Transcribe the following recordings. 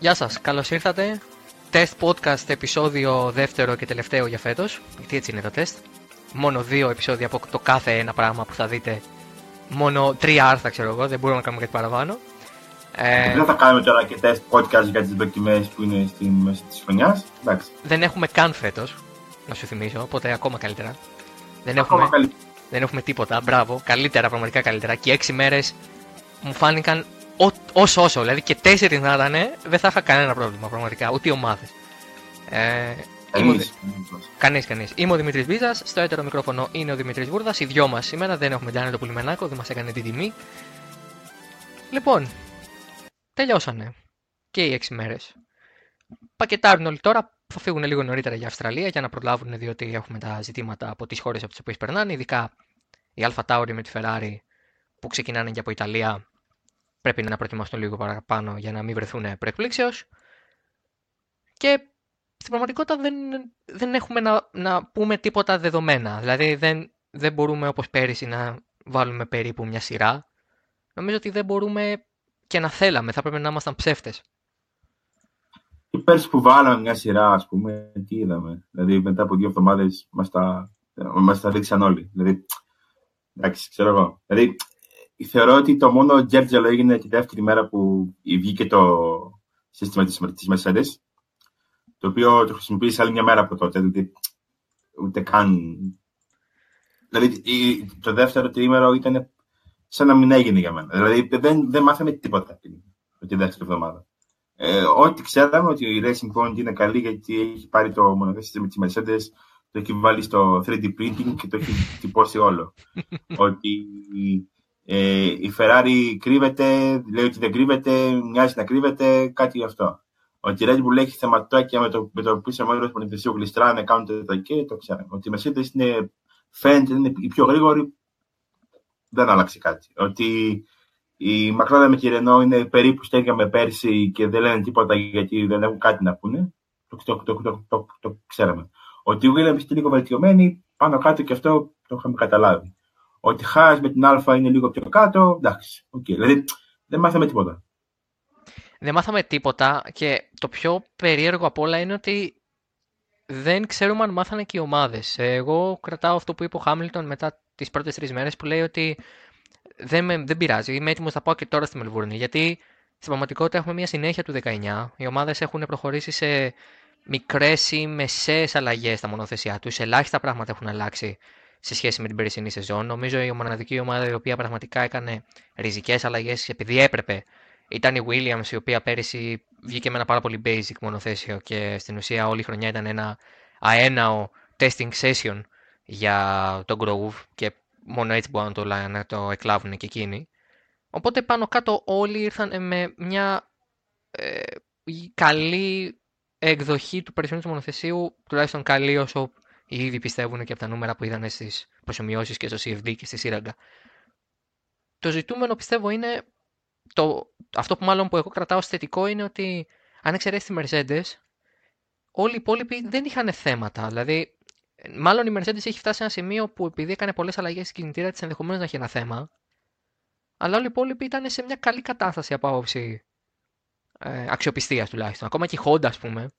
Γεια σας, καλώς ήρθατε. Τεστ podcast επεισόδιο δεύτερο και τελευταίο για φέτος. Γιατί έτσι είναι τα τεστ. Μόνο δύο επεισόδια από το κάθε ένα πράγμα που θα δείτε. Μόνο τρία άρθρα ξέρω εγώ, δεν μπορούμε να κάνουμε κάτι παραπάνω. Ε, δεν θα κάνουμε τώρα και τεστ podcast για τις δοκιμές που είναι στη μέση της χρονιάς. Δεν έχουμε καν φέτος, να σου θυμίσω, οπότε ακόμα καλύτερα. Δεν έχουμε, καλύτερα. δεν έχουμε τίποτα, μπράβο, καλύτερα, πραγματικά καλύτερα. Και έξι μέρες μου φάνηκαν όσο όσο, δηλαδή και τέσσερις να ήταν, δεν θα είχα κανένα πρόβλημα πραγματικά, ούτε οι ομάδες. Ε, Κανείς, κανείς. Είμαι ο Δημήτρης Μπίζας, στο έτερο μικρόφωνο είναι ο Δημήτρης Βούρδας. Οι δυο μας σήμερα δεν έχουμε Τζάνι το Πουλιμενάκο, δεν μας έκανε την τιμή. Λοιπόν, τελειώσανε και οι έξι μέρες. Πακετάρουν όλοι τώρα, θα φύγουν λίγο νωρίτερα για Αυστραλία για να προλάβουν διότι έχουμε τα ζητήματα από τις χώρες από τις οποίες περνάνε, ειδικά η Αλφα Tauri με τη Ferrari που ξεκινάνε και από Ιταλία πρέπει να προετοιμαστούν λίγο παραπάνω για να μην βρεθούν προεκπλήξεως. Και στην πραγματικότητα δεν, δεν έχουμε να, να πούμε τίποτα δεδομένα. Δηλαδή δεν, δεν μπορούμε όπως πέρυσι να βάλουμε περίπου μια σειρά. Νομίζω ότι δεν μπορούμε και να θέλαμε. Θα πρέπει να ήμασταν ψεύτες. Και πέρσι που βάλαμε μια σειρά, ας πούμε, τι είδαμε. Δηλαδή μετά από δύο εβδομάδες μας τα, μας τα δείξαν όλοι. Δηλαδή, εντάξει, ξέρω εγώ. Δηλαδή, θεωρώ ότι το μόνο γκέρτζελο έγινε τη δεύτερη μέρα που βγήκε το σύστημα της, της Mercedes, το οποίο το χρησιμοποίησε άλλη μια μέρα από τότε, δηλαδή ούτε καν... Δηλαδή το δεύτερο τρίμερο ήταν σαν να μην έγινε για μένα. Δηλαδή δεν, δεν μάθαμε τίποτα τη δεύτερη εβδομάδα. Ε, ό,τι ξέραμε ότι η Racing Point είναι καλή γιατί έχει πάρει το μονοθέσιο με της Mercedes, το έχει βάλει στο 3D printing και το έχει τυπώσει όλο. ότι ε, η Ferrari κρύβεται, λέει ότι δεν κρύβεται, μοιάζει να κρύβεται, κάτι γι' αυτό. Ότι η Red Bull έχει θεματάκια με το, με το πίσω μέρο του μονοθεσίου γλιστράνε, κάνουν το και το ξέρουμε. Ότι η Mercedes είναι, φαίνεται είναι η πιο γρήγορη, δεν άλλαξε κάτι. Ότι η McLaren με τη Renault είναι περίπου στέγια με πέρσι και δεν λένε τίποτα γιατί δεν έχουν κάτι να πούνε. Το, το, το, το, το, το ξέραμε. Ότι η Williams είναι λίγο βελτιωμένη, πάνω κάτω και αυτό το είχαμε καταλάβει. Ότι χάρη με την Α είναι λίγο πιο κάτω. Εντάξει. Okay. Δηλαδή δεν μάθαμε τίποτα. Δεν μάθαμε τίποτα και το πιο περίεργο απ' όλα είναι ότι δεν ξέρουμε αν μάθανε και οι ομάδες. Εγώ κρατάω αυτό που είπε ο Χάμιλτον μετά τις πρώτες τρεις μέρες που λέει ότι δεν, με, δεν πειράζει. Είμαι έτοιμος να πάω και τώρα στη Μελβούρνη. Γιατί στην πραγματικότητα έχουμε μια συνέχεια του 19. Οι ομάδες έχουν προχωρήσει σε μικρές ή μεσαίε αλλαγές στα μονοθεσιά τους. Ελάχιστα πράγματα έχουν αλλάξει σε σχέση με την περσινή σεζόν. Νομίζω η μοναδική ομάδα η οποία πραγματικά έκανε ριζικές αλλαγές επειδή έπρεπε ήταν η Williams, η οποία πέρυσι βγήκε με ένα πάρα πολύ basic μονοθέσιο και στην ουσία όλη η χρονιά ήταν ένα αέναο testing session για τον Grove και μόνο έτσι μπορούν να το, να το εκλάβουν και εκείνοι. Οπότε πάνω κάτω όλοι ήρθαν με μια ε, καλή εκδοχή του περσινού μονοθεσίου, τουλάχιστον καλή όσο ήδη πιστεύουν και από τα νούμερα που είδαν στις προσωμιώσεις και στο CFD και στη σύραγγα. Το ζητούμενο πιστεύω είναι. Το, αυτό που μάλλον που εγώ κρατάω ως θετικό είναι ότι αν εξαιρέσεις τη Mercedes, όλοι οι υπόλοιποι δεν είχαν θέματα. Δηλαδή, μάλλον η Mercedes έχει φτάσει σε ένα σημείο που επειδή έκανε πολλές αλλαγές στην κινητήρα της, ενδεχομένως να έχει ένα θέμα. Αλλά όλοι οι υπόλοιποι ήταν σε μια καλή κατάσταση από άποψη ε, αξιοπιστίας τουλάχιστον. Ακόμα και η Honda, ας πούμε.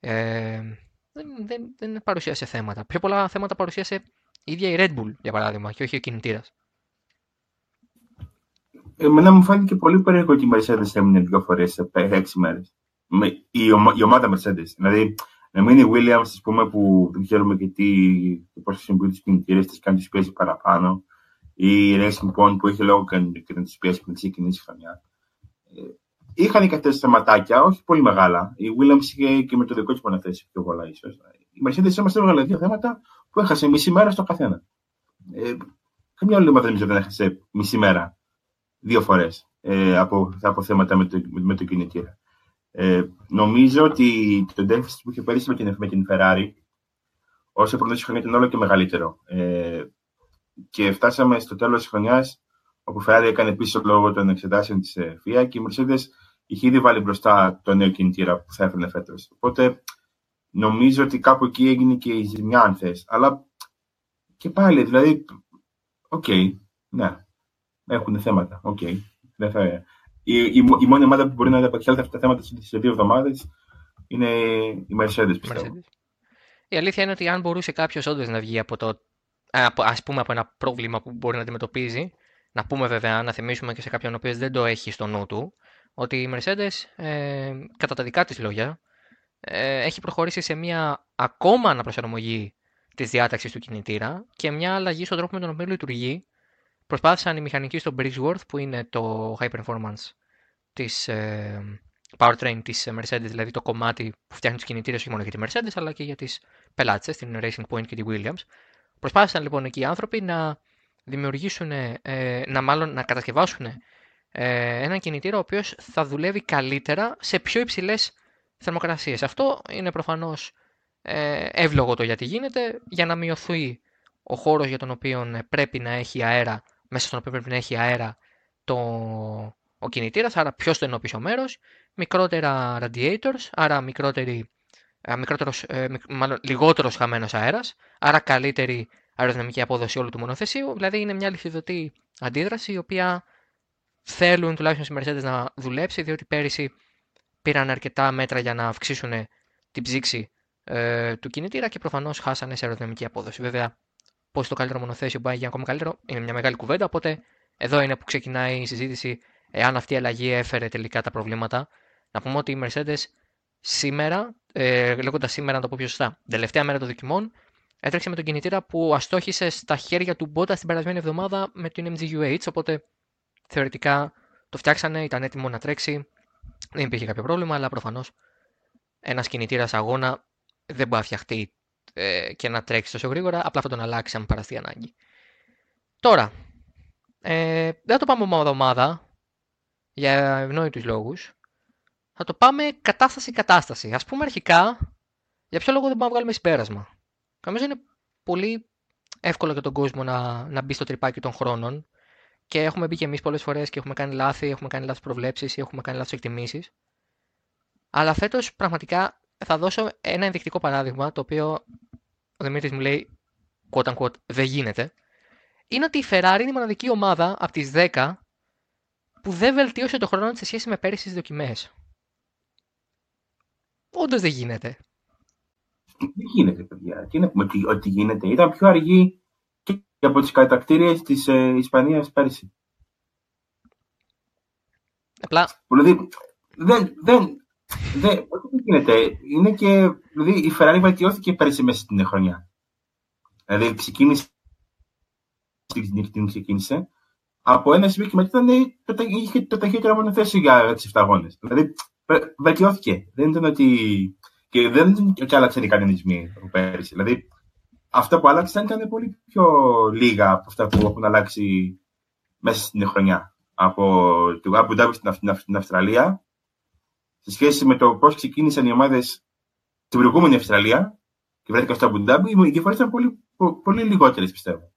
Ε, δεν, δεν, δεν παρουσίασε θέματα. Πιο πολλά θέματα παρουσίασε η ίδια η Red Bull, για παράδειγμα, και όχι ο κινητήρας. Εμένα μου φάνηκε πολύ περίεργο ότι η Mercedes έμεινε δύο φορές σε έξι μέρες. Η, ομα, η ομάδα Mercedes. Δηλαδή, να μείνει η Williams, ας πούμε, που δεν ξέρουμε και τι, πώς χρησιμοποιεί τις κινητήρες τη, κάνει τις πιέσεις παραπάνω. Η Racing Point που έχει λόγο και να τις πιέσει πριν ξεκινήσει η χρονιά. Ε, Είχαν και αυτές θεματάκια, όχι πολύ μεγάλα. Η Williams είχε και με το δικό της μοναθέσει πιο πολλά, ίσως. Η Mercedes όμω έβγαλε δύο θέματα που έχασε μισή μέρα στο καθένα. Ε, καμιά άλλη ομάδα δεν έχασε μισή μέρα δύο φορές ε, από, από θέματα με το, με το κινητήρα. Ε, νομίζω ότι το deficit που είχε πέρυσι με την, με την Ferrari, όσο προχωρούσε η χρονιά ήταν όλο και μεγαλύτερο. Ε, και φτάσαμε στο τέλος της χρονιάς όπου η Ferrari έκανε πίσω λόγω των εξετάσεων της FIA και η Mercedes είχε ήδη βάλει μπροστά το νέο κινητήρα που θα έφερνε φέτος. Οπότε νομίζω ότι κάπου εκεί έγινε και η ζημιά, αν θες. Αλλά και πάλι, δηλαδή, OK, okay, ναι, έχουν θέματα, OK. Okay. η, η, η μόνη ομάδα που μπορεί να επεξέλθει αυτά τα θέματα σε δύο εβδομάδες είναι η Mercedes, πιστεύω. Mercedes. Η αλήθεια είναι ότι αν μπορούσε κάποιος όντως να βγει από το. ας πούμε από ένα πρόβλημα που μπορεί να αντιμετωπίζει, να πούμε βέβαια, να θυμίσουμε και σε κάποιον ο οποίος δεν το έχει στο νου του, ότι η Mercedes, ε, κατά τα δικά της λόγια, ε, έχει προχωρήσει σε μια ακόμα αναπροσαρμογή της διάταξης του κινητήρα και μια αλλαγή στον τρόπο με τον οποίο λειτουργεί. Προσπάθησαν οι μηχανικοί στο Bridgeworth, που είναι το high performance της ε, powertrain της Mercedes, δηλαδή το κομμάτι που φτιάχνει τους κινητήρες όχι μόνο για τη Mercedes, αλλά και για τις πελάτες, την Racing Point και τη Williams. Προσπάθησαν λοιπόν εκεί οι άνθρωποι να δημιουργήσουν, ε, να μάλλον να κατασκευάσουν ε, έναν κινητήρα ο οποίος θα δουλεύει καλύτερα σε πιο υψηλές θερμοκρασίες. Αυτό είναι προφανώς ε, εύλογο το γιατί γίνεται, για να μειωθεί ο χώρος για τον οποίο πρέπει να έχει αέρα, μέσα στον οποίο πρέπει να έχει αέρα το, ο κινητήρας, άρα πιο στενό πίσω μέρος, μικρότερα radiators, άρα μικρότερη, μικρότερος, μάλλον λιγότερος χαμένος αέρας, άρα καλύτερη αεροδυναμική απόδοση όλου του μονοθεσίου. Δηλαδή είναι μια λυθιδωτή αντίδραση η οποία θέλουν τουλάχιστον οι Mercedes να δουλέψει, διότι πέρυσι πήραν αρκετά μέτρα για να αυξήσουν την ψήξη ε, του κινητήρα και προφανώς χάσανε σε αεροδυναμική απόδοση. Βέβαια, πώς το καλύτερο μονοθέσιο πάει για ακόμη καλύτερο είναι μια μεγάλη κουβέντα. Οπότε εδώ είναι που ξεκινάει η συζήτηση εάν αυτή η αλλαγή έφερε τελικά τα προβλήματα. Να πούμε ότι η Mercedes σήμερα, ε, λέγοντας σήμερα να το πω πιο σωστά, τελευταία μέρα των δοκιμών, έτρεξε με τον κινητήρα που αστόχησε στα χέρια του Μπότα την περασμένη εβδομάδα με την MGUH. Οπότε θεωρητικά το φτιάξανε, ήταν έτοιμο να τρέξει. Δεν υπήρχε κάποιο πρόβλημα, αλλά προφανώς ένας κινητήρας αγώνα δεν μπορεί να φτιαχτεί ε, και να τρέξει τόσο γρήγορα. Απλά θα τον αλλάξει αν παραστεί ανάγκη. Τώρα, ε, δεν θα το πάμε ομάδα-ομάδα για ευνόητους λόγους. Θα το πάμε κατάσταση-κατάσταση. Α πούμε αρχικά, για ποιο λόγο δεν πάμε να βγάλουμε συμπέρασμα. Νομίζω είναι πολύ εύκολο για τον κόσμο να, να μπει στο τρυπάκι των χρόνων και έχουμε μπει και εμείς πολλές φορές και έχουμε κάνει λάθη, έχουμε κάνει λάθος προβλέψεις ή έχουμε κάνει λάθος εκτιμήσεις. Αλλά φέτος πραγματικά θα δώσω ένα ενδεικτικό παράδειγμα το οποίο ο Δημήτρης μου λέει quote unquote δεν γίνεται. Είναι ότι η Ferrari είναι η μοναδική ομάδα από τις 10 που δεν βελτίωσε το χρόνο της σε σχέση με πέρυσι στις δοκιμές. Όντως δεν γίνεται. Δεν γίνεται, παιδιά. Τι να πούμε ότι γίνεται. Ήταν πιο αργή και από τις κατακτήριες της ε, Ισπανίας πέρσι. Απλά. Δηλαδή, δεν, δεν, δεν, όχι δεν γίνεται. Είναι και, δηλαδή, η Ferrari βελτιώθηκε πέρσι μέσα στην χρονιά. Δηλαδή, ξεκίνησε την ξεκίνησε. Από ένα σημείο και μετά ήταν, το, είχε το ταχύτερο μονοθέσιο για 6-7 αγώνες. Δηλαδή, βελτιώθηκε. Δεν ήταν ότι και δεν είναι και άλλαξαν οι κανονισμοί από πέρυσι. Δηλαδή, αυτά που άλλαξαν ήταν πολύ πιο λίγα από αυτά που έχουν αλλάξει μέσα στην χρονιά. Από το Abu Dhabi στην Αυστραλία, σε σχέση με το πώς ξεκίνησαν οι ομάδες στην προηγούμενη Αυστραλία και βρέθηκαν στο Abu Dhabi, οι διαφορές ήταν πολύ, πολύ λιγότερες, πιστεύω.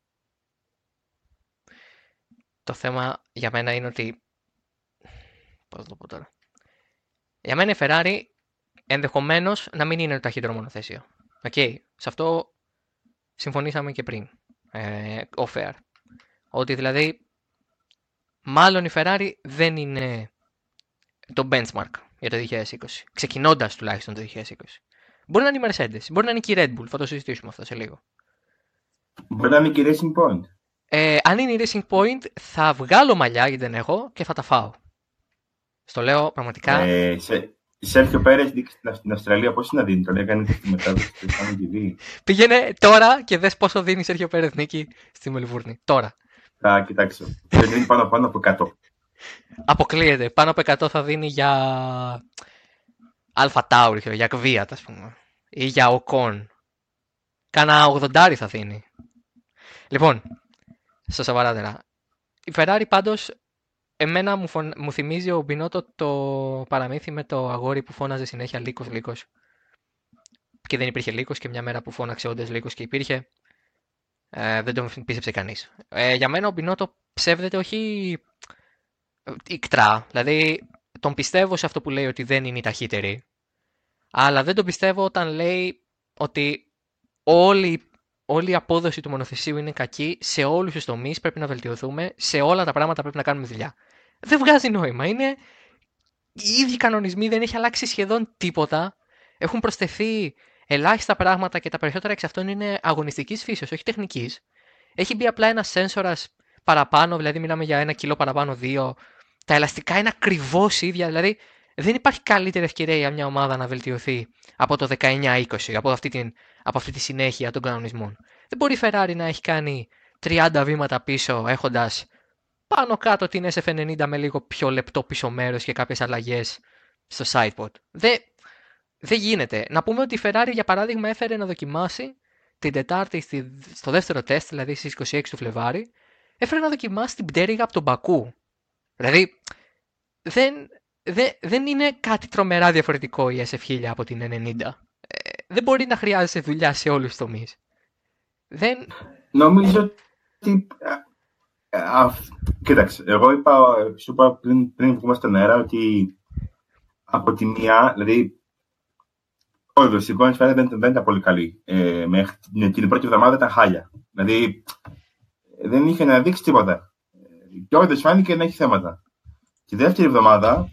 Το θέμα για μένα είναι ότι. Πώς το πω τώρα. Για μένα η Ferrari ενδεχομένως να μην είναι το ταχύτερο μονοθέσιο. Okay. Σε αυτό συμφωνήσαμε και πριν. Ε, fair. Ότι δηλαδή μάλλον η Ferrari δεν είναι το benchmark για το 2020. Ξεκινώντας τουλάχιστον το 2020. Μπορεί να είναι η Mercedes, μπορεί να είναι και η Red Bull. Θα το συζητήσουμε αυτό σε λίγο. Μπορεί να είναι και η Racing Point. Ε, αν είναι η Racing Point, θα βγάλω μαλλιά γιατί δεν έχω και θα τα φάω. Στο λέω πραγματικά. Ε, σε, Σέρχιο Πέρε στην Αυστραλία, πώς να δίνει, τον έκανε τη μετάδοση του TV. Πήγαινε τώρα και δες πόσο δίνει Σέρχιο Πέρε νίκη στη Μελβούρνη. Τώρα. Θα κοιτάξω. Δεν δίνει πάνω, πάνω από 100. Αποκλείεται. Πάνω από 100 θα δίνει για Αλφα Τάουρι, για Κβίατ, ας πούμε. Ή για Οκόν. Κάνα 80 θα δίνει. Λοιπόν, στα σοβαρά Η Ferrari πάντως Εμένα μου, φων... μου θυμίζει ο Μπινότο το παραμύθι με το αγόρι που φώναζε συνέχεια λύκος, λύκος. Και δεν υπήρχε λύκος και μια μέρα που φώναξε όντως λύκος και υπήρχε, ε, δεν τον πίστεψε κανείς. Ε, για μένα ο Μπινότο ψεύδεται όχι ικτρά, δηλαδή τον πιστεύω σε αυτό που λέει ότι δεν είναι η ταχύτερη, αλλά δεν τον πιστεύω όταν λέει ότι όλη, όλη η απόδοση του μονοθεσίου είναι κακή, σε όλους τους τομείς πρέπει να βελτιωθούμε, σε όλα τα πράγματα πρέπει να κάνουμε δουλειά. δεν βγάζει νόημα. Είναι οι ίδιοι κανονισμοί, δεν έχει αλλάξει σχεδόν τίποτα. Έχουν προσθεθεί ελάχιστα πράγματα και τα περισσότερα εξ αυτών είναι αγωνιστικής φύση, όχι τεχνικής. Έχει μπει απλά ένα σένσορα παραπάνω, δηλαδή μιλάμε για ένα κιλό παραπάνω, δύο. Τα ελαστικά είναι ακριβώς ίδια, δηλαδή δεν υπάρχει καλύτερη ευκαιρία για μια ομάδα να βελτιωθεί από το 19-20, από, αυτή την, από αυτή τη συνέχεια των κανονισμών. Δεν μπορεί η Ferrari να έχει κάνει 30 βήματα πίσω έχοντας πάνω κάτω την SF90 με λίγο πιο λεπτό πίσω μέρος και κάποιες αλλαγές στο sidepod. Δεν, δεν γίνεται. Να πούμε ότι η Ferrari για παράδειγμα έφερε να δοκιμάσει την Τετάρτη στο δεύτερο τεστ, δηλαδή στις 26 του Φλεβάρι, έφερε να δοκιμάσει την πτέρυγα από τον Μπακού. Δηλαδή, δεν, δεν, δεν είναι κάτι τρομερά διαφορετικό η SF1000 από την 90. Ε, δεν μπορεί να χρειάζεσαι δουλειά σε όλους τους τομείς. Δεν... Νομίζω ότι... Α, κοίταξε, εγώ είπα, σου είπα πριν, πριν βγούμε στον αέρα ότι από τη μία, δηλαδή Όντω, η εικόνα τη δεν, δεν ήταν πολύ καλή. Ε, μέχρι την, την πρώτη εβδομάδα ήταν χάλια. Δηλαδή δεν είχε να δείξει τίποτα. Και όντω φάνηκε να έχει θέματα. Τη δεύτερη εβδομάδα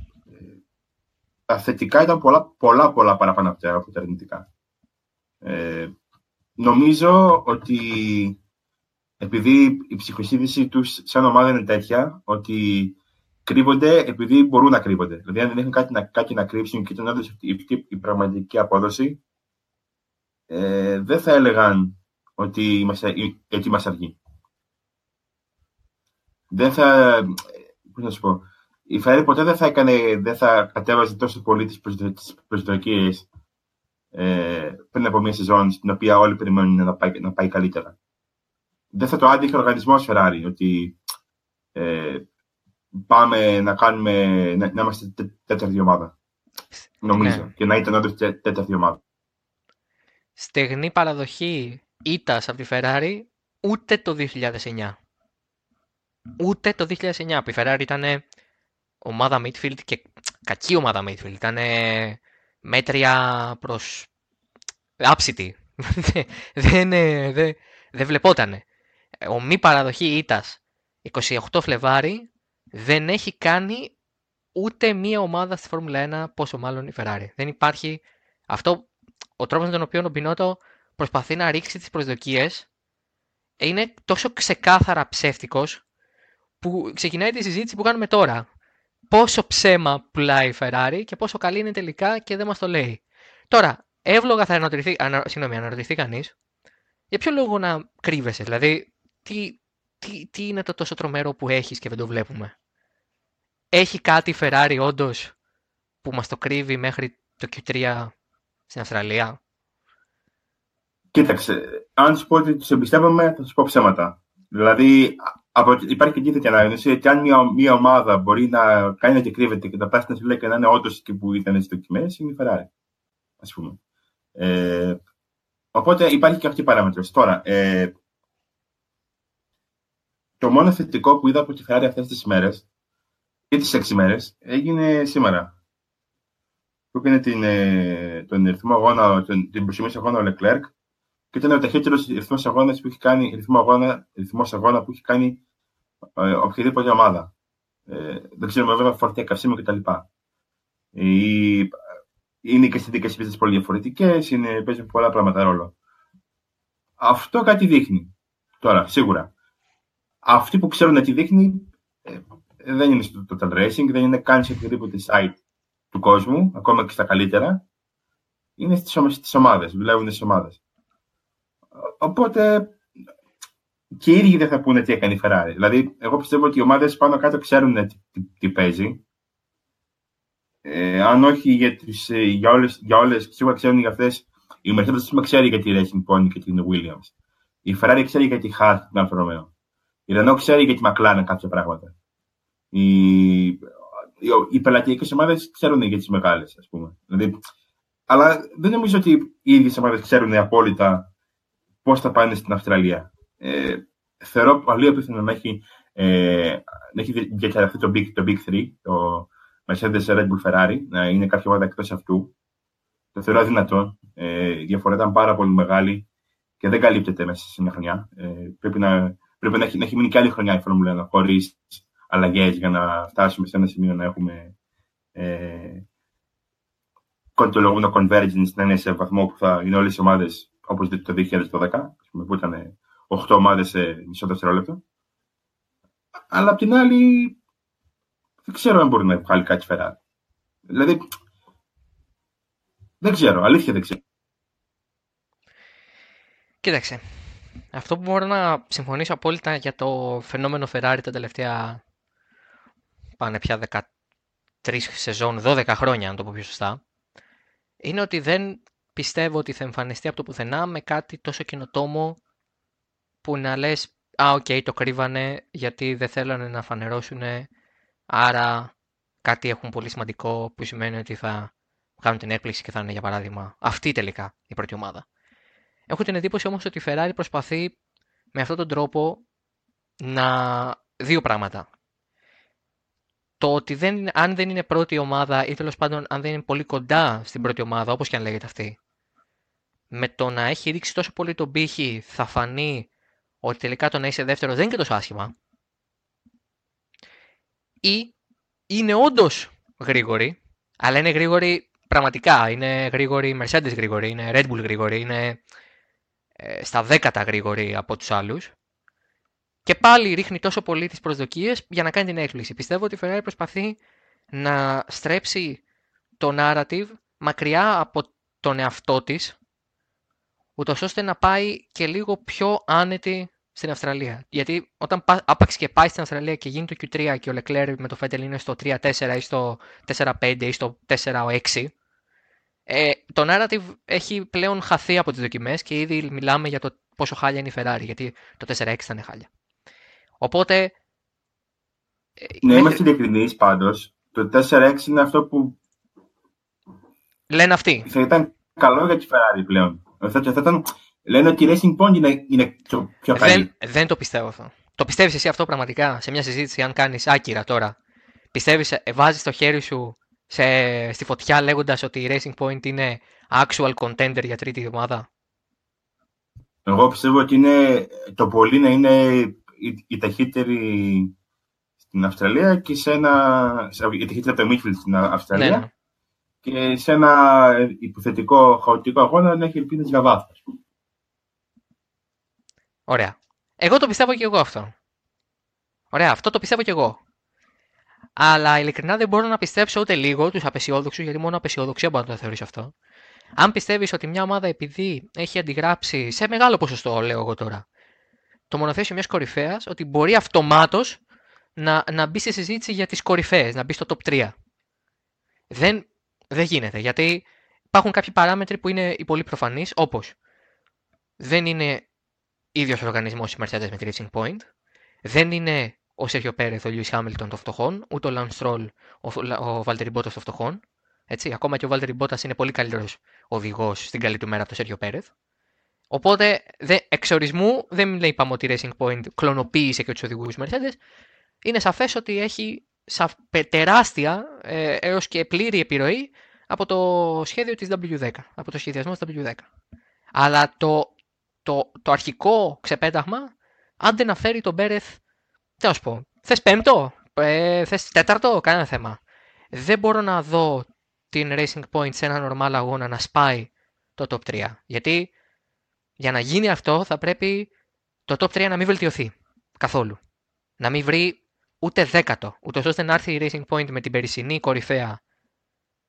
τα θετικά ήταν πολλά, πολλά, πολλά παραπάνω από τα αρνητικά. Ε, νομίζω ότι επειδή η ψυχοσύνδεση τους σαν ομάδα είναι τέτοια, ότι κρύβονται επειδή μπορούν να κρύβονται. Δηλαδή, αν δεν έχουν κάτι να, κάτι να κρύψουν και ήταν όντως η, η, πραγματική απόδοση, ε, δεν θα έλεγαν ότι είμαστε, ότι μας αργεί. Δεν θα, πώς να σου πω, η Φέρη ποτέ δεν θα, έκανε, δεν θα κατέβαζε τόσο πολύ τις προσδοκίες ε, πριν από μια σεζόν στην οποία όλοι περιμένουν να πάει, να πάει καλύτερα. Δεν θα το άντυχε ο οργανισμός Ferrari ότι ε, πάμε να κάνουμε, να, να είμαστε τέταρτη ομάδα. Νομίζω. Ναι. Και να ήταν όντως τέταρτη ομάδα. Στεγνή παραδοχή ήττας από τη Ferrari ούτε το 2009. Ούτε το 2009 που η Ferrari ήταν ομάδα midfield και κακή ομάδα midfield. Ήταν μέτρια προς άψητη. δεν, δεν, δεν βλεπότανε. Ο μη παραδοχή ήττας 28 Φλεβάρι δεν έχει κάνει ούτε μία ομάδα στη Φόρμουλα 1, πόσο μάλλον η Ferrari. Δεν υπάρχει αυτό, ο τρόπος με τον οποίο ο Μπινότο προσπαθεί να ρίξει τις προσδοκίες είναι τόσο ξεκάθαρα ψεύτικος που ξεκινάει τη συζήτηση που κάνουμε τώρα. Πόσο ψέμα πουλάει η Ferrari και πόσο καλή είναι τελικά και δεν μας το λέει. Τώρα, εύλογα θα αναρωτηθεί, ανα, συγγνώμη, αναρωτηθεί κανείς για ποιο λόγο να κρύβεσαι, δηλαδή τι, τι, τι είναι το τόσο τρομερό που έχεις και δεν το βλέπουμε; Έχει κάτι η Ferrari όντως που μας το κρύβει μέχρι το Q3 στην Αυστραλία; Κοίταξε, αν σου πω ότι τους εμπιστεύομαι, θα σου πω ψέματα. Δηλαδή, από, υπάρχει και αντίθετη ανάγνωση ότι αν μια, μια ομάδα μπορεί να κάνει να και κρύβεται και τα πράσινα σου λέει και να είναι όντως εκεί που ήταν στι δοκιμές, είναι η Ferrari. Α πούμε. Ε, οπότε υπάρχει και αυτή η παράμετρος. Τώρα, ε, το μόνο θετικό που είδα από τη Ferrari αυτές τις μέρες και τις έξι μέρες έγινε σήμερα. Που έκανε την, ε, τον ρυθμό αγώνα, τον, την προσημείωση αγώνα ο Leclerc και ήταν ο ταχύτερος ρυθμός αγώνας που έχει κάνει, ρυθμό αγώνα, ρυθμός αγώνα που έχει κάνει ε, οποιαδήποτε ομάδα. Ε, δεν ξέρουμε βέβαια φορτία καυσίμου κτλ. Είναι και συνθήκε πίστες πολύ διαφορετικές, παίζουν πολλά πράγματα ρόλο. Αυτό κάτι δείχνει. Τώρα, σίγουρα αυτοί που ξέρουν τι δείχνει ε, δεν είναι στο Total Racing, δεν είναι καν σε οποιοδήποτε site του κόσμου, ακόμα και στα καλύτερα. Είναι στις, ομάδες, δουλεύουν στις ομάδες. Οπότε και οι ίδιοι δεν θα πούνε τι έκανε η Ferrari. Δηλαδή, εγώ πιστεύω ότι οι ομάδες πάνω κάτω ξέρουν τι, τι, παίζει. Ε, αν όχι για, τις, ε, για, όλες, για όλες, σίγουρα ξέρουν για αυτές. Η Mercedes ξέρει για τη Racing Point και την Williams. Η Ferrari ξέρει για τη Haas την Alfa Romeo. Η Renault ξέρει για τη McLaren κάποια πράγματα. Οι, οι, οι πελατειακές ομάδες ξέρουν για τις μεγάλες, ας πούμε. Δηλαδή, αλλά δεν νομίζω ότι οι ίδιες ομάδες ξέρουν απόλυτα πώς θα πάνε στην Αυστραλία. Ε, θεωρώ πολύ απίθανο να έχει, ε, να έχει διαχειριστεί το Big, το Big 3, το Mercedes Red Bull Ferrari, να είναι κάποια ομάδα εκτός αυτού. Το θεωρώ δυνατό. Ε, η διαφορά ήταν πάρα πολύ μεγάλη και δεν καλύπτεται μέσα σε μια χρονιά. Ε, πρέπει να Πρέπει να έχει, να έχει μείνει και άλλη χρονιά η Φόρμουλα 1 χωρίς αλλαγές για να φτάσουμε σε ένα σημείο να έχουμε ε, το λεγόμενο convergence να είναι σε βαθμό που θα είναι όλες οι ομάδες όπως το 2012, που ήταν 8 ομάδες σε μισό δευτερόλεπτο. Αλλά απ' την άλλη, δεν ξέρω αν μπορεί να βγάλει κάτι Ferrari. Δηλαδή, δεν ξέρω, αλήθεια δεν ξέρω. Κοίταξε. Αυτό που μπορώ να συμφωνήσω απόλυτα για το φαινόμενο Ferrari τα τελευταία πάνε πια 13 σεζόν, 12 χρόνια, αν το πω πιο σωστά, είναι ότι δεν πιστεύω ότι θα εμφανιστεί από το πουθενά με κάτι τόσο καινοτόμο που να λες «Α, οκ, το κρύβανε γιατί δεν θέλανε να φανερώσουν, άρα κάτι έχουν πολύ σημαντικό που σημαίνει ότι θα κάνουν την έκπληξη και θα είναι για παράδειγμα αυτή τελικά η πρώτη ομάδα». Έχω την εντύπωση όμως ότι η Ferrari προσπαθεί με αυτόν τον τρόπο να... δύο πράγματα. Το ότι δεν, αν δεν είναι πρώτη ομάδα ή τέλος πάντων αν δεν είναι πολύ κοντά στην πρώτη ομάδα, όπως και αν λέγεται αυτή, με το να έχει ρίξει τόσο πολύ τον πύχη θα φανεί ότι τελικά το να είσαι δεύτερος δεν είναι και τόσο άσχημα. Ή είναι όντως γρήγορη, αλλά είναι γρήγορη πραγματικά. Είναι γρήγορη Mercedes γρήγορη, είναι Red Bull γρήγορη, είναι ε, στα δέκατα γρήγορη από τους άλλους. Και πάλι ρίχνει τόσο πολύ τις προσδοκίες για να κάνει την έκπληξη. Πιστεύω ότι η Ferrari προσπαθεί να στρέψει το narrative μακριά από τον εαυτό της ούτως ώστε να πάει και λίγο πιο άνετη στην Αυστραλία. Γιατί όταν άπαξ και πάει στην Αυστραλία και γίνει το Q3 και ο Leclerc με το Vettel είναι στο 3-4 ή στο 4-5 ή στο 4-6, ε, το narrative έχει πλέον χαθεί από τις δοκιμές και ήδη μιλάμε για το πόσο χάλια είναι η Ferrari, γιατί το 4-6 ήταν χάλια. Οπότε... Ε, ναι, είμαστε ειλικρινείς πάντως. Το 4-6 είναι αυτό που... Λένε αυτοί. Θα ήταν καλό για τη Ferrari πλέον. Θα, θα ήταν... Λένε ότι η Racing Point είναι, είναι πιο, πιο καλή. Δεν, δεν το πιστεύω αυτό. Το πιστεύεις εσύ αυτό πραγματικά σε μια συζήτηση, αν κάνεις άκυρα τώρα. Πιστεύεις, ε, βάζεις το χέρι σου σε, στη φωτιά λέγοντας ότι η Racing Point είναι actual contender για τρίτη ομάδα; Εγώ πιστεύω ότι είναι το πολύ να είναι η, η ταχύτερη στην Αυστραλία και σε ένα. η ταχύτερη από το Midfield στην Αυστραλία. Ναι, ναι. Και σε ένα υποθετικό χαοτικό αγώνα να έχει ελπίδες για βάθος. Ωραία. Εγώ το πιστεύω και εγώ αυτό. Ωραία, αυτό το πιστεύω και εγώ. Αλλά ειλικρινά δεν μπορώ να πιστέψω ούτε λίγο τους απεσιόδοξους, γιατί μόνο απεσιοδοξία μπορεί να το θεωρήσει αυτό. Αν πιστεύεις ότι μια ομάδα επειδή έχει αντιγράψει σε μεγάλο ποσοστό, λέω εγώ τώρα, το μονοθέσιο μιας κορυφαίας, ότι μπορεί αυτομάτως να, να μπει στη συζήτηση για τις κορυφαίες, να μπει στο top 3. Δεν, δεν γίνεται, γιατί υπάρχουν κάποιοι παράμετροι που είναι οι πολύ προφανείς, όπως δεν είναι ίδιος οργανισμός η Mercedes με τη Racing Point, δεν είναι ο Σέρχιο Πέρεθ, ο Λιούι Χάμιλτον των φτωχών, ούτε ο Λαν Στρόλ, ο Βάλτερη Μπότα των φτωχών. Έτσι, ακόμα και ο Βάλτερη Μπότα είναι πολύ καλύτερος οδηγός στην καλή του μέρα από τον Σέρχιο Πέρεθ. Οπότε, δε, εξορισμού δεν λέει είπαμε ότι η Racing Point κλωνοποίησε και τους οδηγούς Mercedes. Είναι σαφές ότι έχει τεράστια ε, έως και πλήρη επιρροή από το σχέδιο της W10, από το σχεδιασμό της W10. Αλλά το, το, το αρχικό ξεπέταγμα, αν δεν φέρει τον Μπέρεθ τι να σου πω. Θες πέμπτο, ε, θες τέταρτο, κανένα θέμα. Δεν μπορώ να δω την Racing Point σε ένα normal αγώνα να σπάει το top 3. Γιατί για να γίνει αυτό θα πρέπει το top 3 να μην βελτιωθεί καθόλου. Να μην βρει ούτε δέκατο, ούτως ώστε να έρθει η Racing Point με την περσινή κορυφαία,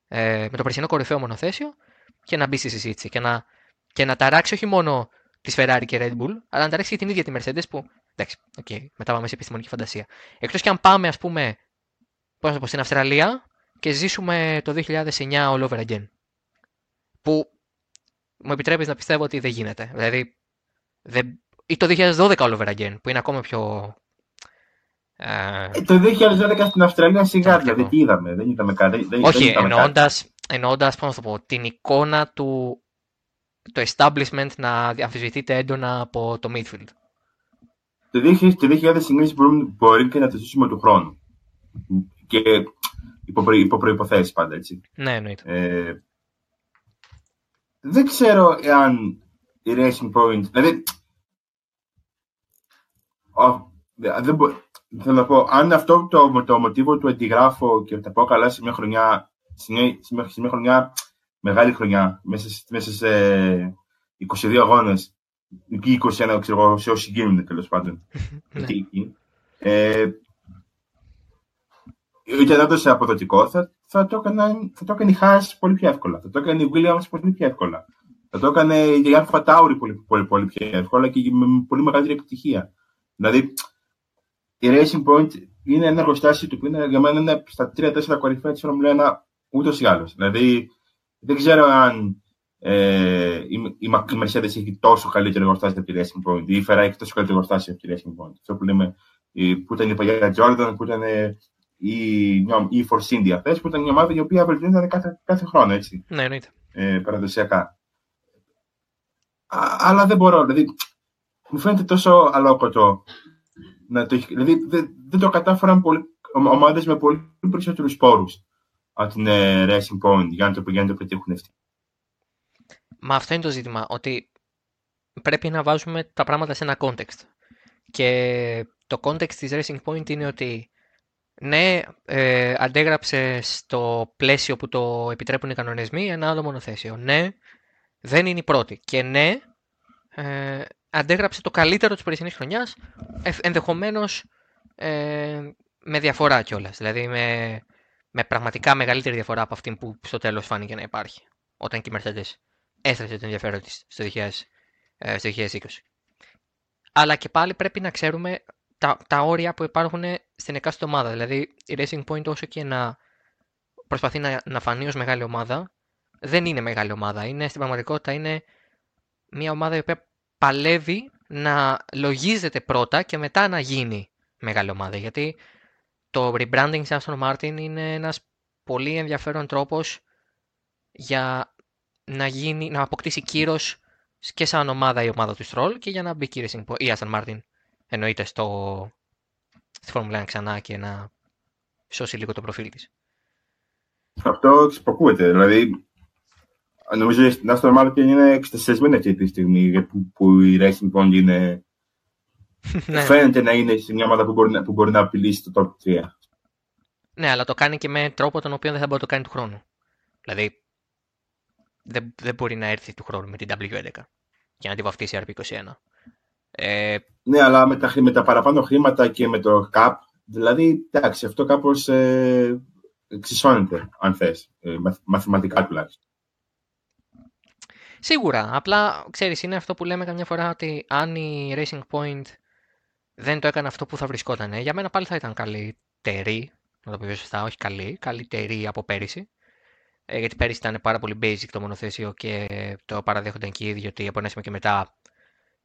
ε, με το περσινό κορυφαίο μονοθέσιο και να μπει στη συζήτηση και να, και να ταράξει όχι μόνο τη Ferrari και Red Bull, αλλά να ταράξει και την ίδια τη Mercedes που Εντάξει, okay, μετά πάμε σε επιστημονική φαντασία. Εκτός και αν πάμε, ας πούμε, πώς να πω, στην Αυστραλία και ζήσουμε το 2009 all over again. Που μου επιτρέπεις να πιστεύω ότι δεν γίνεται. Δηλαδή, δεν... ή το 2012 all over again, που είναι ακόμα πιο. Ε... ε το 2012 στην Αυστραλία σιγά, δηλαδή τι είδαμε, δεν είδαμε κάτι. Δεν, Όχι, εννοώντας, πώς να το πω, την εικόνα του το establishment να αμφισβητείται έντονα από το midfield το 2000 μπορεί και να το ζήσουμε του χρόνου. Και υπό, προ, υπό προϋποθέσεις πάντα, έτσι. Ναι, εννοείται. Ε, δεν ξέρω εάν η Racing Point... Δηλαδή, δεν μπο, θέλω να πω, αν αυτό το, το μοτίβο του αντιγράφω και τα πω καλά σε μια χρονιά, σε μια, σε μια χρονιά, μεγάλη χρονιά, μέσα, μέσα σε 22 αγώνες, εκεί 21, ξέρω εγώ, σε όσοι γίνουν τέλος πάντων. Ναι. ε, ήταν όντως αποδοτικό, θα, θα, το έκανε, θα το έκανε η Χάς πολύ πιο εύκολα. Θα το έκανε η Williams πολύ πιο εύκολα. Θα το έκανε η Αλφα Τάουρι πολύ, πολύ, πολύ πιο εύκολα και με πολύ μεγαλύτερη επιτυχία. Δηλαδή, η Racing Point είναι ένα εργοστάσιο του που είναι, για μένα είναι στα 3-4 κορυφαία της Formula 1 ούτως ή άλλως. Δηλαδή, δεν ξέρω αν ε, η, η, Mercedes έχει τόσο καλύτερο εργοστάσιο από τη Racing Point ή η Ferrari έχει τόσο καλύτερο εργοστάσιο από τη Racing Point. Αυτό που λέμε, που ήταν η παλιά Jordan, που ήταν η, η Force India, που ήταν μια ομάδα η οποία βελτιώνεται κάθε, κάθε χρόνο, έτσι. Ναι, εννοείται. Ε, παραδοσιακά. Α, αλλά δεν μπορώ, δηλαδή, μου φαίνεται τόσο αλόκοτο να το, δηλαδή δεν, δεν το κατάφεραν ομάδες με πολύ περισσότερους πόρους από την ε, Racing Point για να το, για να το πετύχουν αυτοί. Μα αυτό είναι το ζήτημα, ότι πρέπει να βάζουμε τα πράγματα σε ένα context. Και το context της Racing Point είναι ότι ναι, ε, αντέγραψε στο πλαίσιο που το επιτρέπουν οι κανονισμοί ένα άλλο μονοθέσιο. Ναι, δεν είναι η πρώτη. Και ναι, ε, αντέγραψε το καλύτερο της περσινής χρονιάς, ενδεχομένως ε, με διαφορά κιόλας. Δηλαδή με, με πραγματικά μεγαλύτερη διαφορά από αυτή που στο τέλος φάνηκε να υπάρχει. Όταν και η Mercedes έστρεψε το ενδιαφέρον της στο 2020. Αλλά και πάλι πρέπει να ξέρουμε τα, τα όρια που υπάρχουν στην εκάστοτε ομάδα. Δηλαδή η Racing Point όσο και να προσπαθεί να, να φανεί ως μεγάλη ομάδα, δεν είναι μεγάλη ομάδα. Είναι στην πραγματικότητα είναι μια ομάδα η οποία παλεύει να λογίζεται πρώτα και μετά να γίνει μεγάλη ομάδα. Γιατί το rebranding σε Aston Martin είναι ένας πολύ ενδιαφέρον τρόπος για να, γίνει, να αποκτήσει κύρος και σαν ομάδα η ομάδα του Stroll και για να μπει κύρος η Aston Martin εννοείται στο, στη Formula 1 ξανά και να σώσει λίγο το προφίλ της. Αυτό ξυποκούεται. Δηλαδή, νομίζω ότι η Aston Martin είναι εξτασιασμένη αυτή τη στιγμή που, που η Racing Point είναι... ναι. Φαίνεται να είναι σε μια ομάδα που μπορεί, να, που μπορεί να απειλήσει το top 3. Ναι, αλλά το κάνει και με τρόπο τον οποίο δεν θα μπορεί να το κάνει του χρόνου. Δηλαδή, δεν, δεν μπορεί να έρθει του χρόνου με την W11 και να τη βαφτίσει RP21. Ε, ναι, αλλά με τα, με τα παραπάνω χρήματα και με το CAP, δηλαδή, εντάξει, αυτό κάπως ε, εξισώνεται, αν θες, ε, μαθηματικά τουλάχιστον. Σίγουρα. Απλά, ξέρεις, είναι αυτό που λέμε καμιά φορά ότι αν η Racing Point δεν το έκανε αυτό που θα βρισκόταν, για μένα πάλι θα ήταν καλύτερη, να το πω σωστά, όχι καλή, καλύτερη από πέρυσι. Ε, γιατί πέρυσι ήταν πάρα πολύ basic το μονοθέσιο και το παραδέχονταν και οι ίδιοι ότι από ένα σημείο και μετά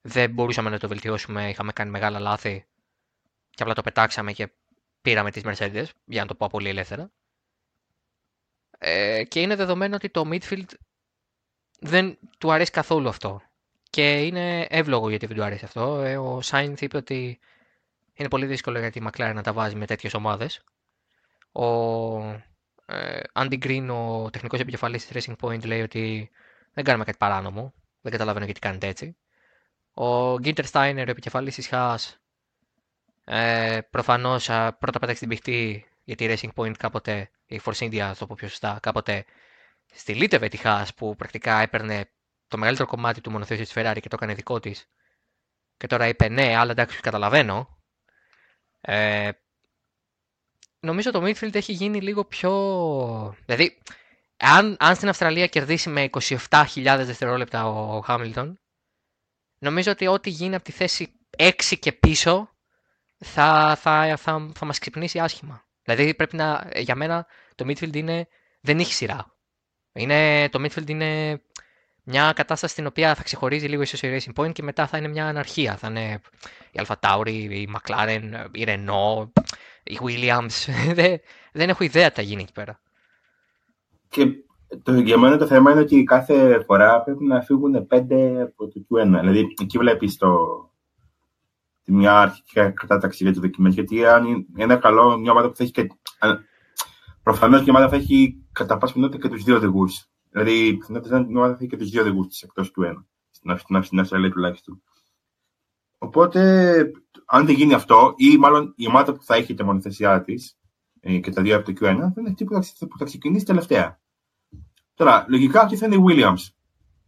δεν μπορούσαμε να το βελτιώσουμε, είχαμε κάνει μεγάλα λάθη και απλά το πετάξαμε και πήραμε τις Mercedes, για να το πω πολύ ελεύθερα. Ε, και είναι δεδομένο ότι το midfield δεν του αρέσει καθόλου αυτό. Και είναι εύλογο γιατί δεν του αρέσει αυτό. Ε, ο Σάινθ είπε ότι είναι πολύ δύσκολο γιατί η McLaren να τα βάζει με τέτοιες ομάδες. Ο ε, Andy Green, ο τεχνικός επικεφαλής της Racing Point, λέει ότι δεν κάνουμε κάτι παράνομο. Δεν καταλαβαίνω γιατί κάνετε έτσι. Ο Γκίντερ Στάινερ, ο επικεφαλής της Χά, ε, προφανώς πρώτα πέταξε την πηχτή γιατί η Racing Point κάποτε, η Force India, το πω πιο σωστά, κάποτε στυλίτευε τη Χάς που πρακτικά έπαιρνε το μεγαλύτερο κομμάτι του μονοθέσιου της Ferrari και το έκανε δικό της. Και τώρα είπε ναι, αλλά εντάξει, καταλαβαίνω. Ε, νομίζω το midfield έχει γίνει λίγο πιο. Δηλαδή, αν, αν στην Αυστραλία κερδίσει με 27.000 δευτερόλεπτα ο Χάμιλτον, νομίζω ότι ό,τι γίνει από τη θέση 6 και πίσω θα, θα, θα, θα μας ξυπνήσει άσχημα. Δηλαδή πρέπει να, για μένα το midfield είναι, δεν έχει σειρά. Είναι, το midfield είναι μια κατάσταση στην οποία θα ξεχωρίζει λίγο ίσως η Racing Point και μετά θα είναι μια αναρχία. Θα είναι η Alpha Tauri, η McLaren, η Renault, η Williams. δεν, δεν έχω ιδέα τι θα γίνει εκεί πέρα. Και το, για μένα το θέμα είναι ότι κάθε φορά πρέπει να φύγουν πέντε από το Q1. Δηλαδή, εκεί βλέπεις το, τη μια αρχική κατάταξη για το δοκιμές. Γιατί αν είναι καλό, μια ομάδα που θα έχει και. Προφανώς μια ομάδα θα έχει κατά πάσα πιθανότητα και τους δύο οδηγούς. Δηλαδή, πιθανότητα μια ομάδα θα έχει και τους δύο οδηγούς της εκτός Q1. Στην, στην Αυστραλία τουλάχιστον. Οπότε, αν δεν γίνει αυτό, ή μάλλον η ομάδα που θα έχει τη μονοθεσιά της ε, και τα δύο από το Q1, δεν είναι αυτή που θα, που θα ξεκινήσει τελευταία. Τώρα, λογικά αυτή θα είναι η Williams.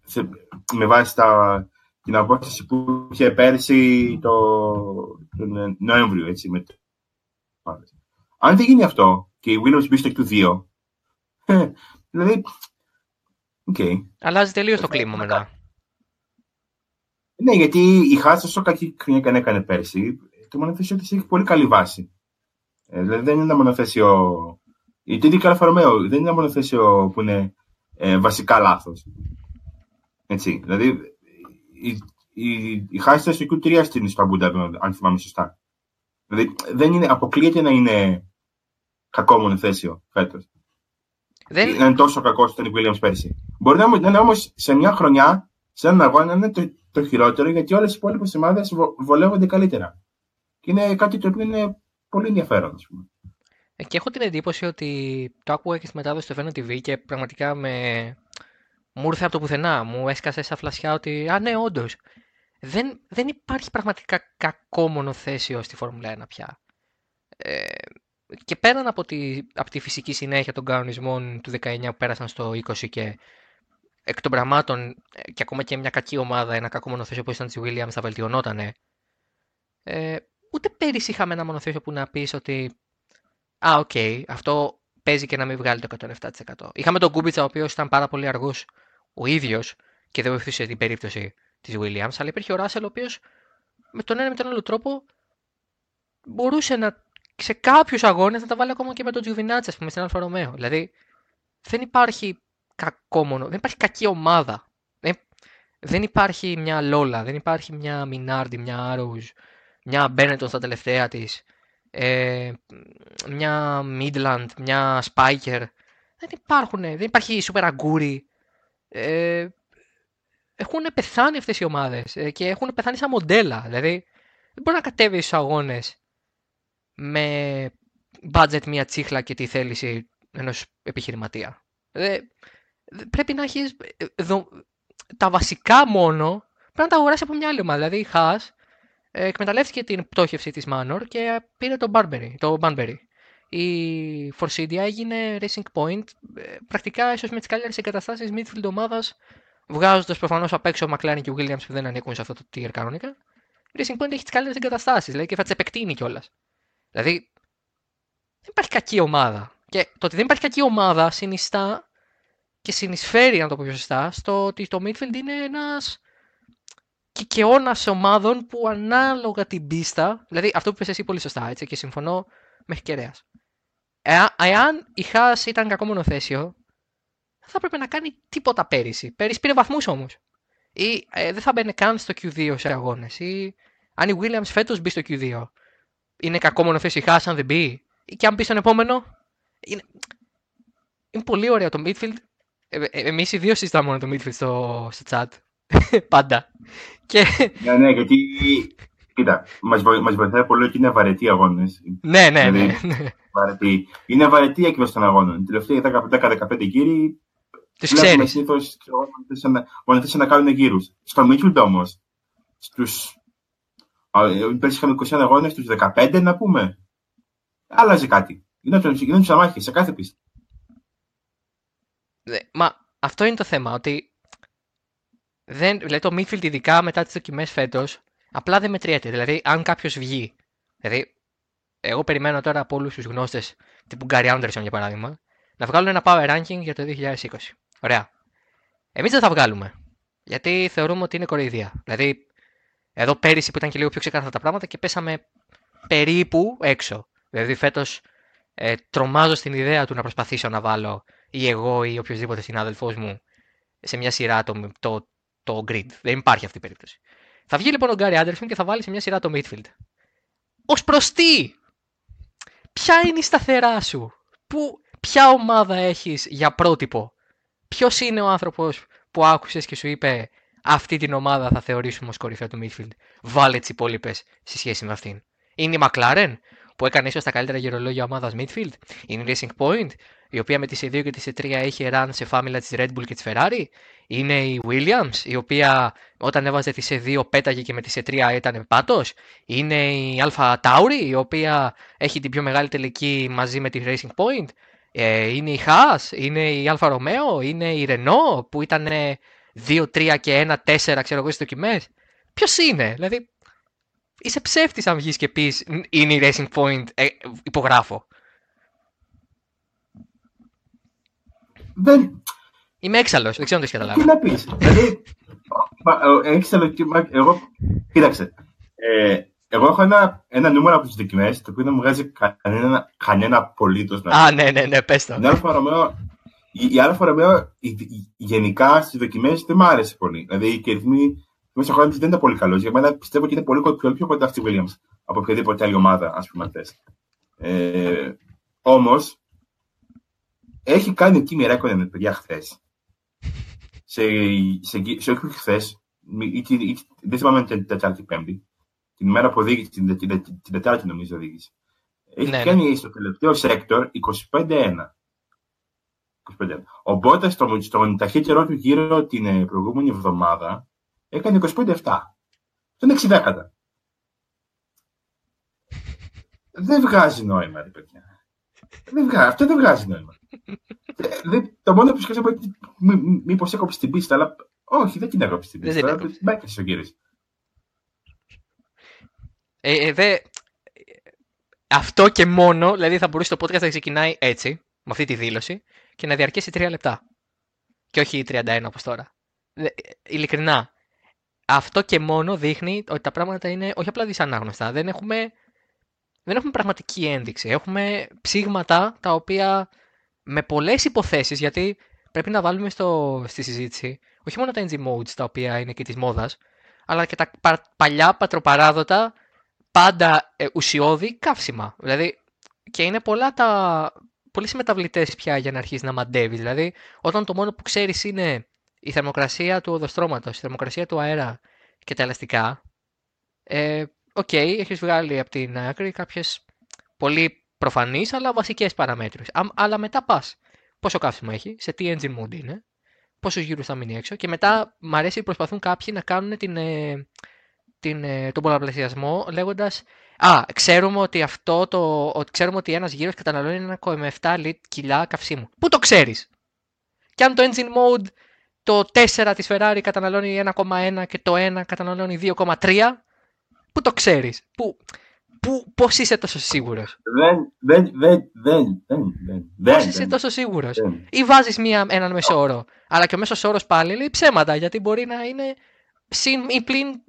Σε, με βάση τα, την απόσταση που είχε πέρσι το, τον Νοέμβριο, έτσι, με αν δεν γίνει αυτό και η Williams μπει στο Q2, ε, δηλαδή, okay. Αλλάζει τελείως το κλίμα μετά. Ναι, γιατί η Χάς όσο κακή χρονιά και αν έκανε πέρσι, το μονοθέσιο της έχει πολύ καλή βάση. Ε, δηλαδή δεν είναι ένα μονοθέσιο... Η Τίτη Καλαφαρομαίο δεν είναι ένα μονοθέσιο που είναι ε, βασικά λάθος. Έτσι, δηλαδή η, η, η Χάς στο Q3 στην Ισπαμπούντα, αν θυμάμαι σωστά. Δηλαδή δεν είναι, αποκλείεται να είναι κακό μονοθέσιο φέτος. Δεν... είναι τόσο κακό όσο ήταν η Williams πέρσι. Μπορεί να είναι όμως σε μια χρονιά, σε έναν αγώνα, να είναι το, το χειρότερο, γιατί όλες οι υπόλοιπες ομάδες βολεύονται καλύτερα. Και είναι κάτι το οποίο είναι πολύ ενδιαφέρον, ας πούμε. Ε, και έχω την εντύπωση ότι το άκουγα και στη μετάδοση στο Feno TV και πραγματικά με... μου ήρθε από το πουθενά. Μου έσκασε σαν φλασιά ότι, α ναι, όντως. Δεν, δεν υπάρχει πραγματικά κακό μονοθέσιο στη Φόρμουλα 1 πια. Ε, και πέραν από τη, από τη φυσική συνέχεια των κανονισμών του 19 που πέρασαν στο 20 και εκ των πραγμάτων ε, και ακόμα και μια κακή ομάδα, ένα κακό μονοθέσιο που ήταν της Williams θα βελτιωνότανε. Ε, ούτε πέρυσι είχαμε ένα μονοθέσιο που να πεις ότι Α, OK, okay, αυτό παίζει και να μην βγάλει το 107%. Είχαμε τον Κούμπιτσα, ο οποίος ήταν πάρα πολύ αργός ο ίδιος και δεν βοηθούσε την περίπτωση της Williams, αλλά υπήρχε ο Ράσελ, ο οποίος με τον ένα με τον άλλο τρόπο μπορούσε να σε κάποιους αγώνες να τα βάλει ακόμα και με τον Τζιοβινάτσι, ας πούμε, στην Alfa Romeo. Δηλαδή δεν υπάρχει κακό μόνο, δεν υπάρχει κακή ομάδα. Δεν, δεν υπάρχει μια Lola, δεν υπάρχει μια Minardi, μια Arrows, μια Benetton στα τελευταία της, ε, μια Midland, μια Spyker. Δεν υπάρχουν, δεν υπάρχει Super Aguri. Ε, έχουν πεθάνει αυτές οι ομάδες ε, και έχουν πεθάνει σαν μοντέλα. Δηλαδή δεν μπορεί να κατέβει στους αγώνες με budget μία τσίχλα και τη θέληση ενός επιχειρηματία. Ε, πρέπει να έχεις ε, τα βασικά μόνο πρέπει να τα αγοράσεις από μια άλλη ομάδα. Δηλαδή η Haas ε, εκμεταλλεύτηκε την πτώχευση της Manor και πήρε το Barberry, το Banbury. Η Forsythia έγινε Racing Point ε, πρακτικά ίσως με τις καλύτερες εγκαταστάσεις midfield ομάδας βγάζοντας προφανώς απ' έξω ο McLaren και ο Williams που δεν ανήκουν σε αυτό το tier κανονικά. Η Racing Point έχει τις καλύτερες εγκαταστάσεις δηλαδή και θα τις επεκτείνει κιόλας. Δηλαδή, δεν υπάρχει κακή ομάδα. Και το ότι δεν υπάρχει κακή ομάδα συνιστά και συνεισφέρει, να το πω πιο σωστά, στο ότι το midfield είναι ένας κικαιώνας ομάδων που ανάλογα την πίστα, δηλαδή αυτό που είπες εσύ πολύ σωστά, έτσι, και συμφωνώ μέχρι κεραία. εάν η Χάς ήταν κακό μονοθέσιο, δεν θα έπρεπε να κάνει τίποτα πέρυσι. Πέρυσι πήρε βαθμούς όμως. Ή ε, δεν θα μπαίνει καν στο Q2 σε αγώνες. Ή αν η Williams φέτος μπει στο Q2, είναι κακό μονοθέσιο η αν δεν μπει. Ή και αν μπει στον επόμενο. Είναι, είναι πολύ ωραίο το midfield. Ε, ε, Εμείς οι δύο συζητάμε μόνο το midfield στο, στο chat. Πάντα. Και... Ναι, ναι, γιατί. Κοίτα, μας βοηθάει πολύ ότι είναι βαρετοί αγώνες. Ναι, ναι, δηλαδή, ναι. ναι. Βαρετή. Είναι βαρετή η έκβαση των αγώνων. Οι τελευταίοι 10-15 γύρι. Του ξέρεις. Συνήθως μονοθέσει να κάνουν γύρους. Στο midfield όμως, στους Πέρσι είχαμε 21 αγώνες, στου 15 να πούμε. Άλλαζε κάτι. Γίνονταν του αμάχες σε κάθε πίστη. Ναι, μα αυτό είναι το θέμα. Ότι δεν, δηλαδή το midfield ειδικά μετά τις δοκιμές φέτος απλά δεν μετριέται. Δηλαδή, αν κάποιος βγει. Δηλαδή, εγώ περιμένω τώρα από όλους τους γνώστες, τύπου Γκάρι Άντερσον για παράδειγμα, να βγάλουν ένα power ranking για το 2020. Ωραία. Εμείς δεν θα βγάλουμε. Γιατί θεωρούμε ότι είναι κοροϊδία. Δηλαδή, εδώ πέρυσι που ήταν και λίγο πιο ξεκάθαρα τα πράγματα και πέσαμε περίπου έξω. Δηλαδή φέτος ε, τρομάζω στην ιδέα του να προσπαθήσω να βάλω ή εγώ ή οποιοδήποτε συνάδελφός μου σε μια σειρά το, το, το grid. Δεν υπάρχει αυτή η περίπτωση. Θα βγει λοιπόν ο Γκάρι Άντερσον και θα βάλει σε μια σειρά το midfield. Ω προς τι! Ποια είναι η σταθερά σου, που, ποια ομάδα έχεις για πρότυπο, ποιος είναι ο άνθρωπος που άκουσες και σου είπε αυτή την ομάδα θα θεωρήσουμε ως κορυφαία του midfield. Βάλε τι υπόλοιπε σε σχέση με αυτήν. Είναι η McLaren που έκανε ίσως τα καλύτερα γερολόγια ομάδας midfield. Είναι η Racing Point. η οποία με τη C2 και τη C3 έχει run σε φάμιλα της Red Bull και της Ferrari. Είναι η Williams, η οποία όταν έβαζε τη C2 πέταγε και με τη C3 ήταν πάτος. Είναι η Alpha Tauri, η οποία έχει την πιο μεγάλη τελική μαζί με τη Racing Point. Ε, είναι η Haas, είναι η Alfa Romeo, είναι η Renault που ήταν 2, 3 και 1, 4 ξέρω εγώ στις δοκιμές. Ποιος είναι, δηλαδή είσαι ψεύτης αν βγεις και πεις είναι η Racing Point, ε, υπογράφω. Δεν... Είμαι έξαλλος, δεν ξέρω αν το έχεις καταλάβει. Τι να πεις, δηλαδή, έξαλλο και εγώ, κοίταξε, ε, εγώ έχω ένα, ένα νούμερο από τις δοκιμές το οποίο δεν μου βγάζει κανένα, κανένα απολύτως. Α, ναι, ναι, ναι, πες το. Η Alfa Romeo, η, η Alfa Romeo γενικά στις δοκιμές δεν μου άρεσε πολύ. Δηλαδή και οι ρυθμοί μέσα χρόνια δεν ήταν πολύ καλός. Για μένα πιστεύω ότι είναι πολύ πιο, πιο κοντά στη Williams από οποιαδήποτε άλλη ομάδα, ας πούμε, αυτέ. Ε, Όμως, έχει κάνει εκεί μια ρέκονε παιδιά χθες. Σε, σε, σε, σε, χθες, δεν θυμάμαι την Τετάρτη Πέμπτη, την ημέρα που οδήγησε, την, την, την, την Τετάρτη νομίζω οδήγησε. Έχει ναι, κάνει ναι. στο τελευταίο σέκτορ 25-1. 25. Οπότε στο, στον ταχύτερό του γύρο την ε, προηγούμενη εβδομάδα έκανε 25-7. Δεν είναι 60 δεν βγάζει νόημα, ρε παιδιά. Δεν βγάζει, αυτό δεν βγάζει νόημα. Ε, το μόνο που σκέφτομαι είναι μήπως έκοψε την πίστα, αλλά όχι, δεν την έκοψε την πίστα. Δεν ο κύριο. Ε, ε, δε... Αυτό και μόνο, δηλαδή θα μπορούσε το podcast να ξεκινάει έτσι, με αυτή τη δήλωση, και να διαρκέσει τρία λεπτά. Και όχι 31 όπως τώρα. Δε, ειλικρινά, αυτό και μόνο δείχνει ότι τα πράγματα είναι όχι απλά δυσανάγνωστα. Δεν έχουμε, δεν έχουμε πραγματική ένδειξη. Έχουμε ψήγματα τα οποία με πολλές υποθέσεις, γιατί πρέπει να βάλουμε στο, στη συζήτηση όχι μόνο τα NG modes τα οποία είναι και της μόδας, αλλά και τα παλιά πατροπαράδοτα πάντα ε, ουσιώδη καύσιμα. Δηλαδή, και είναι πολλά τα, πολλές οι μεταβλητές πια για να αρχίσει να μαντεύει. Δηλαδή, όταν το μόνο που ξέρεις είναι η θερμοκρασία του οδοστρώματος, η θερμοκρασία του αέρα και τα ελαστικά, ε, OK, okay, έχεις βγάλει από την άκρη κάποιες πολύ προφανείς αλλά βασικές παραμέτρους. Αλλά μετά πας. Πόσο καύσιμο έχει, σε τι engine mode είναι, πόσους γύρους θα μείνει έξω και μετά μ' αρέσει προσπαθούν κάποιοι να κάνουν την, ε, την, ε, τον πολλαπλασιασμό λέγοντας. Α, ξέρουμε ότι αυτό το. Ότι ξέρουμε ότι ένας γύρος καταναλώνει 1,7 κιλά καυσίμου. Πού το ξέρεις! Και αν το engine mode το 4 της Ferrari καταναλώνει 1,1 και το 1 καταναλώνει 2,3, πού το ξέρεις, πού, πού, πώς είσαι τόσο σίγουρος; Δεν, δεν, δεν, δεν, δεν, δεν. Πώς είσαι τόσο σίγουρος; Ή βάζεις μία, έναν μέσο όρο, αλλά και ο μέσος όρος πάλι λέει ψέματα, γιατί μπορεί να είναι συν ή πλην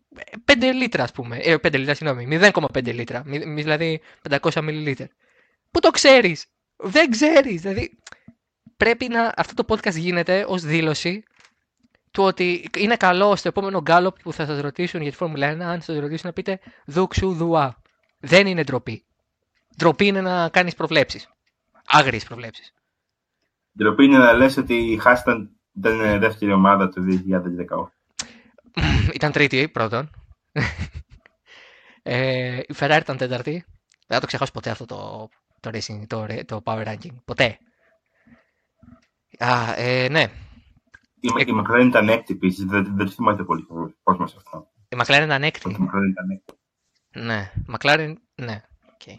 5 λίτρα, ας πούμε. Ε, 5 λίτρα, συγγνώμη. 0,5 λίτρα. Δηλαδή 500 μιλιλίτρ. Πού το ξέρεις; Δεν ξέρεις. Δηλαδή πρέπει να. Αυτό το podcast γίνεται ως δήλωση του ότι είναι καλό στο επόμενο γκάλωπ που θα σας ρωτήσουν για τη Φόρμουλα 1, αν σας ρωτήσουν να πείτε δούξου δουά. Δεν είναι ντροπή. Ντροπή είναι να κάνεις προβλέψεις. Άγριες προβλέψεις. Ντροπή είναι να λες ότι η Χάσταν ήταν δεύτερη ομάδα του 2018. Ήταν τρίτη πρώτον. ε, η Ferrari ήταν τέταρτη. Δεν θα το ξεχάσω ποτέ αυτό το, το, racing, το, το power ranking. Ποτέ. Α, ε, ναι. Η, ε, η McLaren ήταν έκτη επίσης. Δεν, δεν θυμάται πολύ πώ μα αυτό. Η McLaren ήταν έκτη. Η McLaren ήταν έκτη. Ναι. McLaren, ναι. Okay.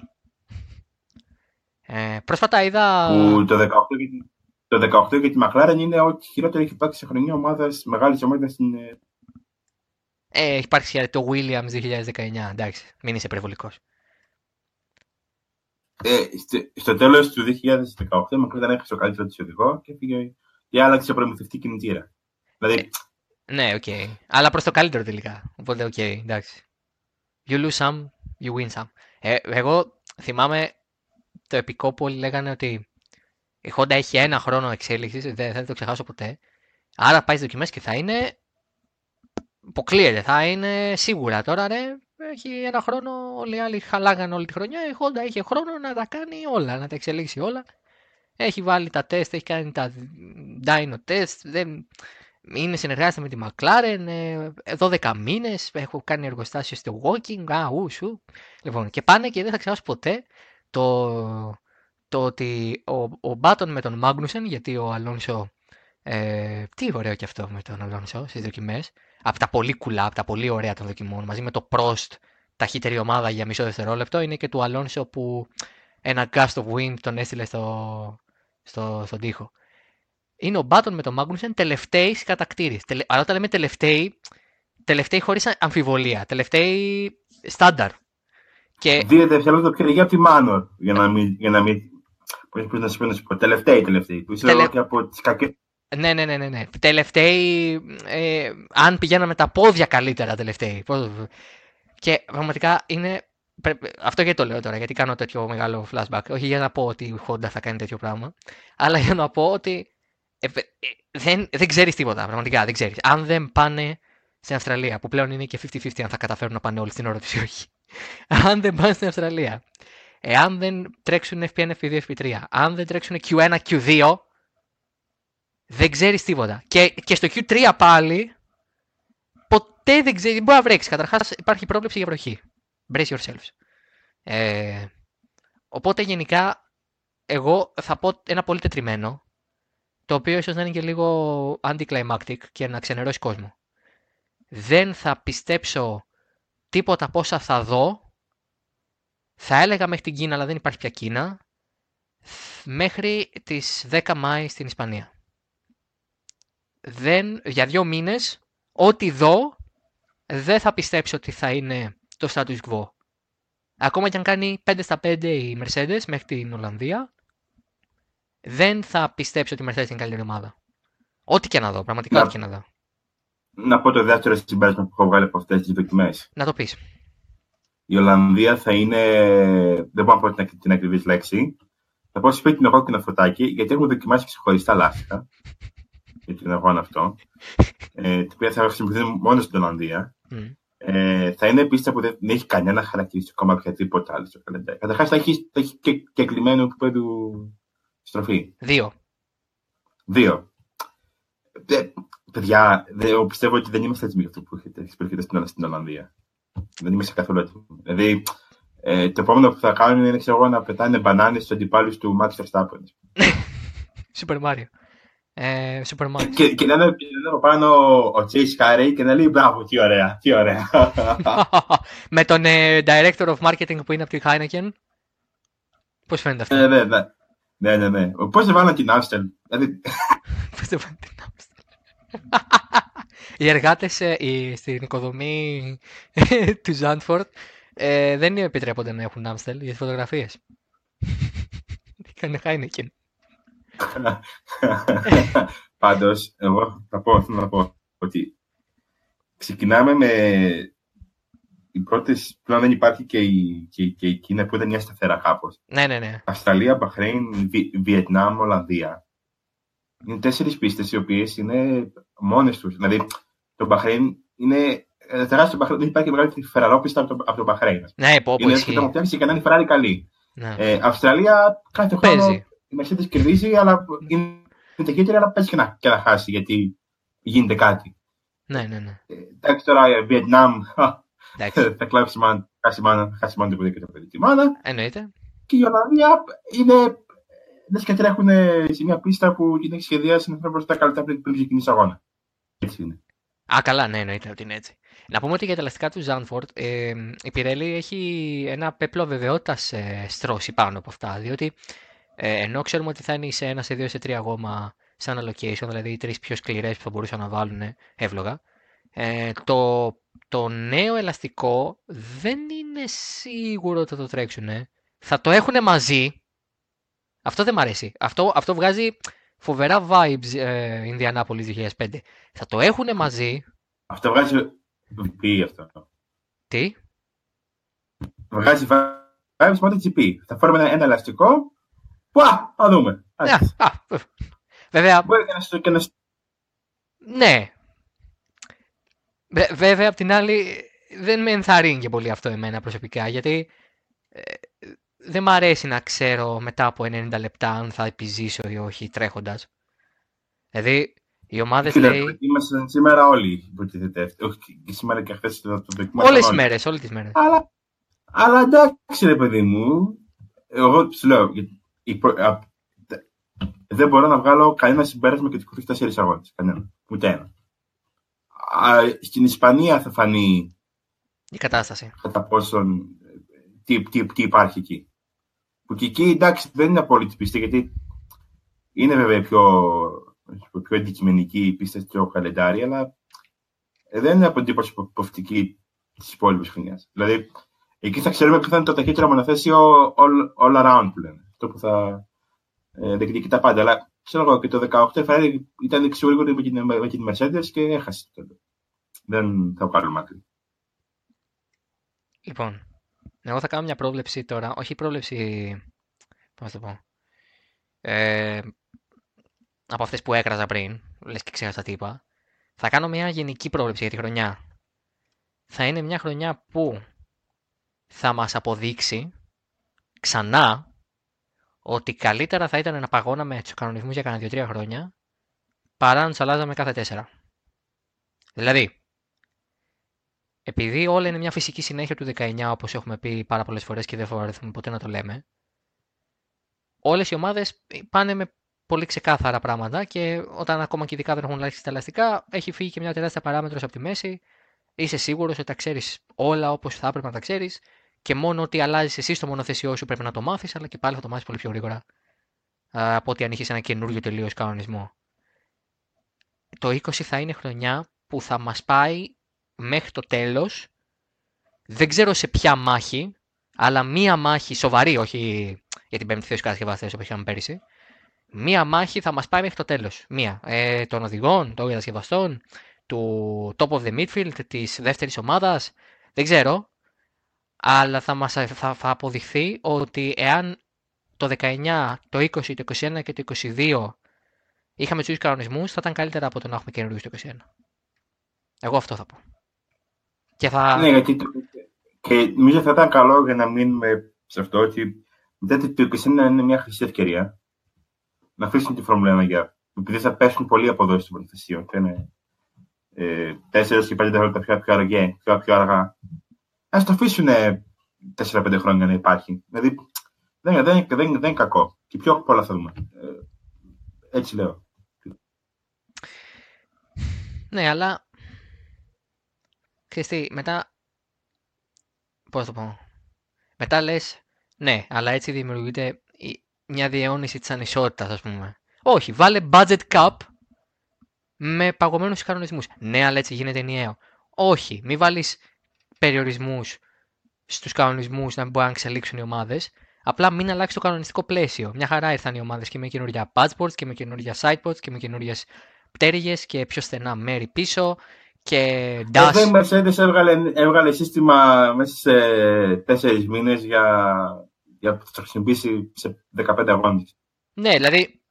Ε, πρόσφατα είδα. Που το 18 το 18 για τη McLaren είναι ότι χειρότερο έχει υπάρξει σε χρονιά ομάδας, μεγάλης ομάδας στην, ε, ε, έχει υπάρξει το Williams 2019. Εντάξει, μην είσαι υπερβολικός. Ε, στο τέλος του 2018 η ήταν έχασε ο καλύτερο της οδηγό και πήγε και άλλαξε προμηθευτή κινητήρα. Δηλαδή... Ε, ναι, OK. Okay. Αλλά προς το καλύτερο τελικά. Οπότε, OK, okay, εντάξει. You lose some, you win some. Ε, εγώ θυμάμαι το επικό που όλοι λέγανε ότι η Honda έχει ένα χρόνο εξέλιξης, δεν θα το ξεχάσω ποτέ. Άρα πάει στις δοκιμές και θα είναι Αποκλείεται, θα είναι σίγουρα τώρα, ρε. Έχει ένα χρόνο, όλοι οι άλλοι χαλάγαν όλη τη χρονιά. Η Honda είχε χρόνο να τα κάνει όλα, να τα εξελίξει όλα. Έχει βάλει τα τεστ, έχει κάνει τα dyno test, δεν... είναι συνεργάζεται με τη McLaren, 12 ε, μήνες, έχω κάνει εργοστάσιο στο walking, α, ου, σου. Λοιπόν, και πάνε και δεν θα ξεχάσω ποτέ το, το ότι ο, ο Μπάτον με τον Μάγνουσεν, γιατί ο Αλόνσο. Ε, τι ωραίο και αυτό με τον Αλόνσο στις δοκιμές. Από τα πολύ κουλά, από τα πολύ ωραία των δοκιμών, μαζί με το Prost, ταχύτερη ομάδα για μισό δευτερόλεπτο, είναι και του Αλόνσο που ένα gust of wind τον έστειλε στο, στο, στον τοίχο. Είναι ο Μπάτον με τον Μάγνουσεν τελευταίοι κατακτήρι. Τελε, αλλά όταν λέμε τελευταίοι, τελευταίοι χωρίς αμφιβολία. Τελευταίοι στάνταρ. Και... Δύο δευτερόλεπτα πιο από τη Μάνορ. Για να μην. Για να μην... Πώς να σου πω, να σου πω. Τελευταίοι, τελευταίοι. Που Τελε... και από τις κακές... Ναι, ναι, ναι, ναι, ναι. Τελευταίοι, ε, αν πηγαίναμε τα πόδια καλύτερα τελευταίοι. Και πραγματικά είναι. Αυτό γιατί το λέω τώρα, γιατί κάνω τέτοιο μεγάλο flashback. Όχι για να πω ότι η Honda θα κάνει τέτοιο πράγμα, αλλά για να πω ότι ε, ε, δεν, δεν ξέρεις τίποτα. Πραγματικά δεν ξέρεις. Αν δεν πάνε στην Αυστραλία, που πλέον είναι και 50-50 αν θα καταφέρουν να πάνε όλοι στην ώρα του ή όχι αν δεν πάνε στην Αυστραλία, εάν δεν τρέξουν FP1, FP2, FP3, αν δεν τρέξουν Q1, Q2, δεν ξέρεις τίποτα. Και, και στο Q3 πάλι, ποτέ δεν ξέρεις, μπορεί να βρέξεις. Καταρχάς υπάρχει πρόβλεψη για βροχή. Brace yourselves. Ε, οπότε γενικά, εγώ θα πω ένα πολύ τετριμένο, το οποίο ίσως να είναι και λίγο anticlimactic και να ξενερώσει κόσμο. Δεν θα πιστέψω τίποτα από όσα θα δω, θα έλεγα μέχρι την Κίνα, αλλά δεν υπάρχει πια Κίνα, μέχρι τις 10 Μάη στην Ισπανία. Δεν, για δύο μήνες, ό,τι δω, δεν θα πιστέψω ότι θα είναι το status quo. Ακόμα και αν κάνει 5 στα 5 η Mercedes μέχρι την Ολλανδία, δεν θα πιστέψω ότι η Mercedes είναι καλύτερη ομάδα. Ό,τι και να δω, πραγματικά ό,τι και να δω να πω το δεύτερο συμπέρασμα που έχω βγάλει από αυτές τις δοκιμές. Να το πεις. Η Ολλανδία θα είναι. Δεν μπορώ να πω την, την ακριβής λέξη. Θα πω σπίτι εγώ και ένα φωτάκι, γιατί έχουμε δοκιμάσει ξεχωριστά λάστιχα για τον αγώνα αυτό. ε, τα οποία θα χρησιμοποιηθούν μόνος στην Ολλανδία. Mm. Ε, θα είναι πίστα που δεν έχει κανένα χαρακτηριστικό με οποιαδήποτε άλλη στο καλεντάρι. Καταρχάς θα έχει, θα έχει και, και κλειμένο επίπεδο στροφή. Δύο. Δύο. Ε, Παιδιά, δε, πιστεύω ότι δεν είμαστε έτοιμοι για αυτό που έχετε στην, στην Ολλανδία. Δεν είμαστε καθόλου έτοιμοι. Δηλαδή, ε, το επόμενο που θα κάνουν είναι ξέρω, να πετάνε μπανάνες στους αντιπάλους του Max Verstappen. Super Mario. Ε, Super Mario. Και, και να είναι πάνω ο Chase Carey και να λέει μπράβο, τι ωραία, τι ωραία. Με τον ε, Director of Marketing που είναι από τη Heineken. Πώς φαίνεται αυτό; Ε, ναι, ναι. Ναι, ναι, ναι. Πώς δεν βάλαν την Amstel. Δηλαδή... Πώς δεν βάλαν την Amstel; Οι εργάτες ε, στην οικοδομή ε, του Ζάντφορντ ε, δεν επιτρέπονται να έχουν Άμστελ για τις φωτογραφίες. Κάνε Χάινεκεν. Πάντως, εγώ θα πω, θέλω να πω ότι ξεκινάμε με οι πρώτες. Πλέον δεν υπάρχει και η, και, και η Κίνα που ήταν μια σταθερά κάπως. Ναι, ναι, ναι. Αυστραλία, Μπαχρέιν, Βιετνάμ, Ολλανδία είναι τέσσερις πίστες οι οποίες είναι μόνες τους. Δηλαδή, το Μπαχρέιν είναι ε, τεράστιο Μπαχρέιν. Δεν υπάρχει μεγαλύτερη φεραρόπιστα από το, από το Μπαχρέιν. Ναι, πω, είναι και το φτιάξει και να είναι Ferrari καλή. Ναι. Ε, Αυστραλία κάθε χρόνο η Mercedes κερδίζει, αλλά είναι ταχύτερη, αλλά παίζει και να, και να χάσει γιατί γίνεται κάτι. Ναι, ναι, ναι. Ε, εντάξει τώρα, Βιετνάμ θα κλάψει μάνα, χάσει μάνα, χάσει μάνα το παιδί και το παιδί τη μάνα. Εννοείται. Και η Ολλανδία είναι λες και τρέχουν σε μια πίστα που την έχει σχεδιάσει να φέρει τα καλύτερα πριν, πριν ξεκινήσει αγώνας. Έτσι είναι. Α, καλά, ναι, εννοείται ότι είναι έτσι. Να πούμε ότι για τα ελαστικά του Ζάνφορντ, ε, η Πιρέλη έχει ένα πέπλο βεβαιότητα ε, στρώσει πάνω από αυτά. Διότι ε, ενώ ξέρουμε ότι θα είναι σε ένα, σε δύο, σε τρία γόμα σαν allocation, δηλαδή οι τρεις πιο σκληρές που θα μπορούσαν να βάλουν εύλογα, ε, το, το νέο ελαστικό δεν είναι σίγουρο ότι θα το τρέξουν. Θα το έχουν μαζί, αυτό δεν μ' αρέσει. Αυτό, αυτό βγάζει φοβερά vibes ε, Indianapolis 2005. Θα το έχουν μαζί. Αυτό βγάζει VP αυτό. Τι; Βγάζει vibes GP. Θα φέρουμε ένα, ένα ελαστικό. Πουά, θα δούμε. βέβαια. Μπορεί και να... Ναι. Βέβαια, απ' την άλλη, δεν με ενθαρρύνει και πολύ αυτό εμένα προσωπικά, γιατί ε, δεν μ' αρέσει να ξέρω μετά από 90 λεπτά αν θα επιζήσω ή όχι τρέχοντας. Δηλαδή, οι ομάδες λέει. Είμαστε σήμερα όλοι υποτίθεται. Όχι και σήμερα και χθες το, το Όλες τις μέρες, όλες τις μέρες. Αλλά, αλλά εντάξει, ρε παιδί μου. Εγώ σου λέω, δεν μπορώ να βγάλω κανένα συμπέρασμα και του τέσσερις αγώνες. Κανένα. Ούτε ένα. Στην Ισπανία θα φανεί η κατάσταση. Κατά πόσον. Τι, τι, τι υπάρχει εκεί. Που και εκεί εντάξει δεν είναι απόλυτη πίστη γιατί είναι βέβαια πιο, πιο αντικειμενική η πίστη στο καλεντάρι, αλλά δεν είναι από την προοπτική της υπόλοιπης χρονιάς. Δηλαδή, εκεί θα ξέρουμε ποιο θα είναι το ταχύτερο μονοθέσιο all, all around που λένε. Αυτό που θα ε, διεκδικεί τα πάντα. Αλλά ξέρω εγώ και το 18 θα ήταν εξωγρήγορη με την, με την Mercedes και έχασε το Δεν θα βγάλω μάκρυ. Λοιπόν, εγώ θα κάνω μια πρόβλεψη τώρα, όχι πρόβλεψη, πώς να το πω, ε, από αυτές που έκραζα πριν, λες και ξέχασα τι είπα, θα κάνω μια γενική πρόβλεψη για τη χρονιά. Θα είναι μια χρονιά που θα μας αποδείξει ξανά ότι καλύτερα θα ήταν να παγώναμε τους κανονισμούς για κανένα 2-3 χρόνια παρά να τους αλλάζαμε κάθε 4. Δηλαδή, επειδή όλα είναι μια φυσική συνέχεια του 19, όπως έχουμε πει πάρα πολλές φορές και δεν θα ποτέ να το λέμε, όλες οι ομάδες πάνε με πολύ ξεκάθαρα πράγματα και όταν ακόμα και ειδικά δεν έχουν αλλάξει τα ελαστικά, έχει φύγει και μια τεράστια παράμετρος από τη μέση. Είσαι σίγουρος ότι τα ξέρεις όλα όπως θα έπρεπε να τα ξέρεις και μόνο ότι αλλάζεις εσύ στο μονοθεσιό σου πρέπει να το μάθεις, αλλά και πάλι θα το μάθεις πολύ πιο γρήγορα από ότι αν είχες ένα καινούριο τελείως κανονισμό. Το 20 θα είναι χρονιά που θα μας πάει μέχρι το τέλος. Δεν ξέρω σε ποια μάχη, αλλά μία μάχη σοβαρή, όχι για την πέμπτη θέση κατασκευαστές όπως είχαμε πέρυσι. Μία μάχη θα μας πάει μέχρι το τέλος. Μία. Ε, των οδηγών, των κατασκευαστών, του top of the midfield, της δεύτερης ομάδας. Δεν ξέρω. Αλλά θα, μας, θα, θα αποδειχθεί ότι εάν το 19, το 20, το 21 και το 22 είχαμε τους ίδιους κανονισμούς, θα ήταν καλύτερα από το να έχουμε καινούριου το 21. Εγώ αυτό θα πω. Και θα... Ναι, γιατί και νομίζω θα ήταν καλό για να μείνουμε σε αυτό ότι μετά το 20 είναι μια χρυσή ευκαιρία να αφήσουν τη Φόρμουλα 1 για. Επειδή θα πέσουν πολλοί αποδόσεις των προθεσιών. Θα είναι ε, 4 και 5 δευτερόλεπτα πιο, πιο, αργά, πιο, πιο αργά. Α το αφήσουν 4-5 χρόνια να υπάρχει. Δηλαδή δεν, δεν, δεν, δεν είναι κακό. Και πιο πολλά θα δούμε. Ε, έτσι λέω. Ναι, αλλά ξέρεις μετά, πώς το πω, μετά λες, ναι, αλλά έτσι δημιουργείται μια διαιώνιση της ανισότητας, ας πούμε. Όχι, βάλε budget cap με παγωμένους κανονισμούς. Ναι, αλλά έτσι γίνεται ενιαίο. Όχι, μην βάλεις περιορισμούς στους κανονισμούς να μην μπορούν να εξελίξουν οι ομάδες. Απλά μην αλλάξει το κανονιστικό πλαίσιο. Μια χαρά ήρθαν οι ομάδες και με καινούργια patchboards και με καινούργια sideports και με καινούργιε πτέρυγες και πιο στενά μέρη πίσω και Dash. Εδώ η Mercedes έβγαλε, έβγαλε σύστημα μέσα σε τέσσερις μήνες για, για να το χρησιμοποιήσει σε 15 αγώνες. Ναι, δηλαδή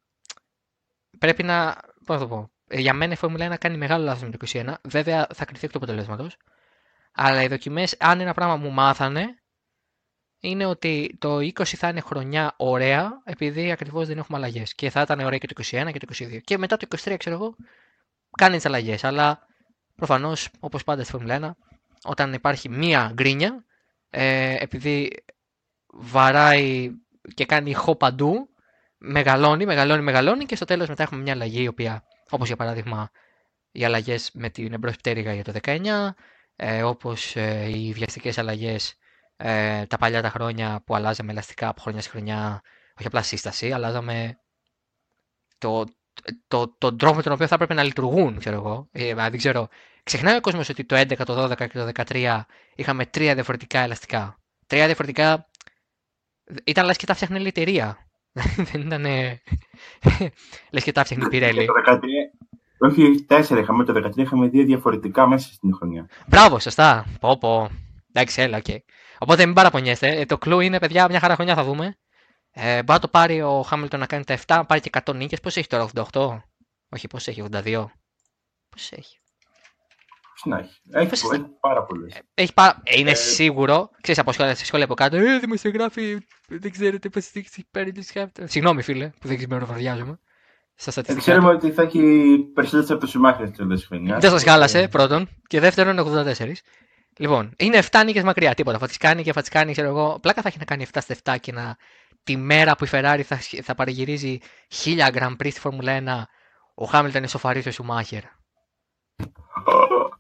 πρέπει να, πώς να το πω, ε, για μένα η Φόρμουλα 1 κάνει μεγάλο λάθος με το 21, βέβαια θα κρυθεί εκ του αποτελέσματος. Αλλά οι δοκιμές, αν ένα πράγμα μου μάθανε, είναι ότι το 20 θα είναι χρονιά ωραία, επειδή ακριβώς δεν έχουμε αλλαγές. Και θα ήταν ωραία και το 21 και το 22. Και μετά το 23, ξέρω εγώ, κάνεις τι αλλαγές. Αλλά Προφανώς, όπως πάντα στη Φόρμουλα 1, όταν υπάρχει μία γκρίνια, ε, επειδή βαράει και κάνει ηχό παντού, μεγαλώνει, μεγαλώνει, μεγαλώνει και στο τέλος μετά έχουμε μια αλλαγή, η οποία, όπως για παράδειγμα, οι αλλαγές με την εμπρός πτέρυγα για το 19, ε, όπως ε, οι βιαστικές αλλαγές ε, τα παλιά τα χρόνια που αλλάζαμε ελαστικά από χρονιά σε χρονιά, όχι απλά σύσταση, αλλάζαμε το, το, τον τρόπο με τον οποίο θα έπρεπε να λειτουργούν, ξέρω εγώ. Ε, δεν ξέρω. Ξεχνάει ο κόσμος ότι το 11, το 12 και το 13 είχαμε τρία διαφορετικά ελαστικά. Τρία διαφορετικά. Ήταν λες και τα φτιάχνει η εταιρεία. δεν ήταν. λες και τα φτιάχνει η Πιρέλη. Όχι, τέσσερα είχαμε. Το 13 είχαμε δύο διαφορετικά μέσα στην χρονιά. Μπράβο, σωστά. Πω, πω. Εντάξει, έλα, okay. Οπότε μην παραπονιέστε. Ε, το κλου είναι, παιδιά, μια χαρά χρονιά θα δούμε. Ε, μπορεί να το πάρει ο Χάμιλτον να κάνει τα 7, πάρει και 100 νίκες. Πώς έχει τώρα, 88? Όχι, πώς έχει, 82? Πώς έχει; να έχει. Έχει, πώς... έχει πάρα πολλές. Ε, έχει πάρα... Ε, είναι ε... σίγουρο, ξέρεις από σχόλια, σχόλια από κάτω, ε, δημοσιογράφοι, δεν ξέρετε πώς έχει παίρνει τη Χάμιλτον. Συγγνώμη φίλε, που δεν ξέρω να βαριάζομαι. Στα στατιστικά. Ξέρουμε ότι θα έχει περισσότερες από το Σουμάχερ της χρονιάς. Δεν σας γάλασε, πρώτον. Και δεύτερον, 84. Λοιπόν, είναι 7 νίκες μακριά, τίποτα. Θα τι κάνει και θα τι κάνει, ξέρω εγώ. Πλάκα θα έχει να κάνει 7 στα 7 και να τη μέρα που η Ferrari θα, θα παραγυρίζει 1000 Grand Prix στη Φόρμουλα 1, ο Χάμιλτον ισοφαρίζει ο Σουμάχερ.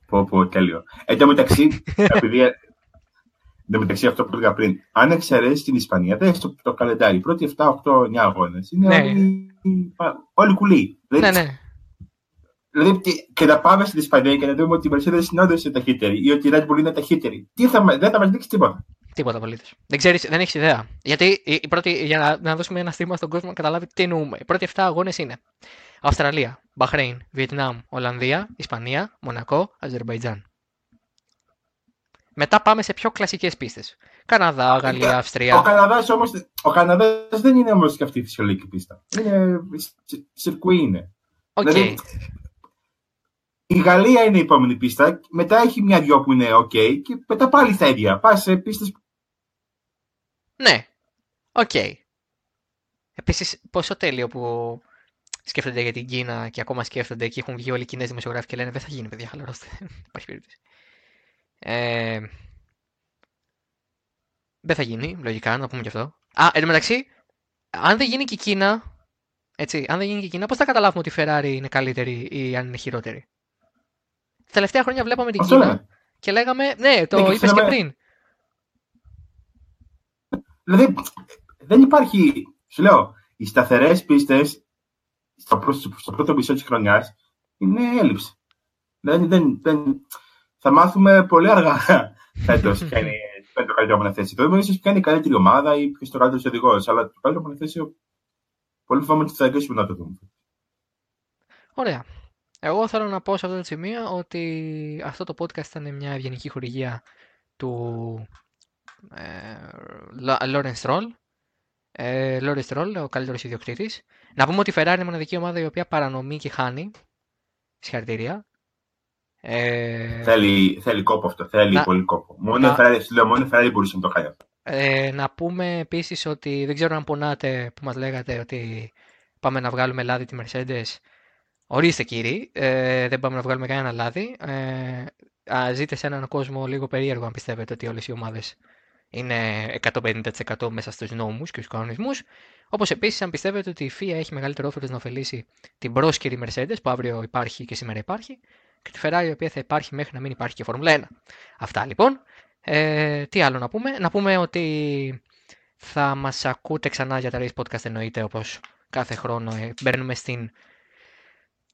Πω, πω, τέλειο. Εν τω μεταξύ, επειδή. Εν τω μεταξύ, αυτό που έλεγα πριν, αν εξαιρέσεις την Ισπανία, δεν έχεις το, το καλεντάρι. Οι πρώτοι 7, 8, 9 αγώνες είναι Ναι. όλοι, όλοι κουλοί. Ναι, Δηλαδή, ναι. δηλαδή, και, και να πάμε στην Ισπανία και να δούμε ότι η Mercedes είναι όντω ταχύτερη ή ότι η Red Bull είναι ταχύτερη. Τι θα, μα- δεν θα μας δείξει τίποτα. Τίποτα απολύτω. Δεν ξέρεις, δεν έχεις ιδέα. Γιατί η, η πρώτη, για να, να δώσουμε ένα στίγμα στον κόσμο να καταλάβει τι εννοούμε. Οι πρώτοι 7 αγώνες είναι Αυστραλία, Μπαχρέιν, Βιετνάμ, Ολλανδία, Ισπανία, Μονακό, Αζερβαϊτζάν. Μετά πάμε σε πιο κλασικές πίστες. Καναδά, Γαλλία, Ο Αυστρία. Καναδάς όμω ο Καναδάς δεν είναι όμως και αυτή η φυσιολογική πίστα. Είναι σι- σιρκουί είναι. Οκ. Δηλαδή, η Γαλλία είναι η επόμενη πίστα, μετά έχει μια-δυο που είναι OK και μετά πάλι τα ίδια. Πας σε πίστες. Ναι. Οκ. Επίσης, πόσο τέλειο που σκέφτονται για την Κίνα και ακόμα σκέφτονται και έχουν βγει όλοι οι Κινέζοι δημοσιογράφοι και λένε Δεν θα γίνει, παιδιά, χαλαρώστε. Δεν υπάρχει περίπτωση. Ε, δεν θα γίνει, λογικά, να πούμε και αυτό. Α, εν τω μεταξύ, αν δεν γίνει και η Κίνα, έτσι, αν δεν γίνει και η Κίνα, πώς θα καταλάβουμε ότι η Ferrari είναι καλύτερη ή αν είναι χειρότερη; Τα τελευταία χρόνια βλέπαμε την Αυτό Κίνα λέμε. και λέγαμε, ναι, το Ναι, και είπες και ξέραμε- πριν. Δηλαδή, δεν υπάρχει. Σου λέω, οι σταθερές πίστες στο, πρω- στο πρώτο μισό της χρονιάς είναι έλλειψη. Δεν, δεν, δεν, θα μάθουμε πολύ αργά φέτος ποια είναι ποια είναι το καλύτερο μοναθέσιο. Το δούμε ίσως ποια είναι η καλύτερη ομάδα ή ποιο είναι ο καλύτερος οδηγός. Αλλά το καλύτερο μοναθέσιο πολύ φοβάμαι ότι θα αργήσουμε να το δούμε. Ωραία. Εγώ θέλω να πω σε αυτό το σημείο ότι αυτό το podcast ήταν μια ευγενική χορηγία του ε, Lawrence Stroll. Ε, Lawrence Stroll, ο καλύτερος ιδιοκτήτης. Να πούμε ότι η Ferrari είναι η μοναδική ομάδα η οποία παρανομεί και χάνει. Συγχαρητήρια. Ε, Θέλει, θέλει κόπο αυτό. Θέλει Να- πολύ κόπο. Μόνο να- η Ferrari, σου λέω, μόνο η Ferrari μπορούσε να το κάνει αυτό. Ε, να πούμε επίσης ότι δεν ξέρω αν πονάτε που μας λέγατε ότι πάμε να βγάλουμε λάδι τη Mercedes. Ορίστε κύριοι, ε, δεν πάμε να βγάλουμε κανένα λάδι. Ε, α, ζείτε σε έναν κόσμο λίγο περίεργο αν πιστεύετε ότι όλες οι ομάδες είναι 150% μέσα στους νόμους και στους κανονισμούς. Όπως επίσης αν πιστεύετε ότι η FIA έχει μεγαλύτερο όφελος να ωφελήσει την πρόσκαιρη Mercedes που αύριο υπάρχει και σήμερα υπάρχει και τη Ferrari η οποία θα υπάρχει μέχρι να μην υπάρχει και Φόρμουλα 1. Αυτά λοιπόν. Ε, τι άλλο να πούμε; Να πούμε ότι θα μας ακούτε ξανά για τα Race Podcast εννοείται όπως κάθε χρόνο. Ε, μπαίνουμε στην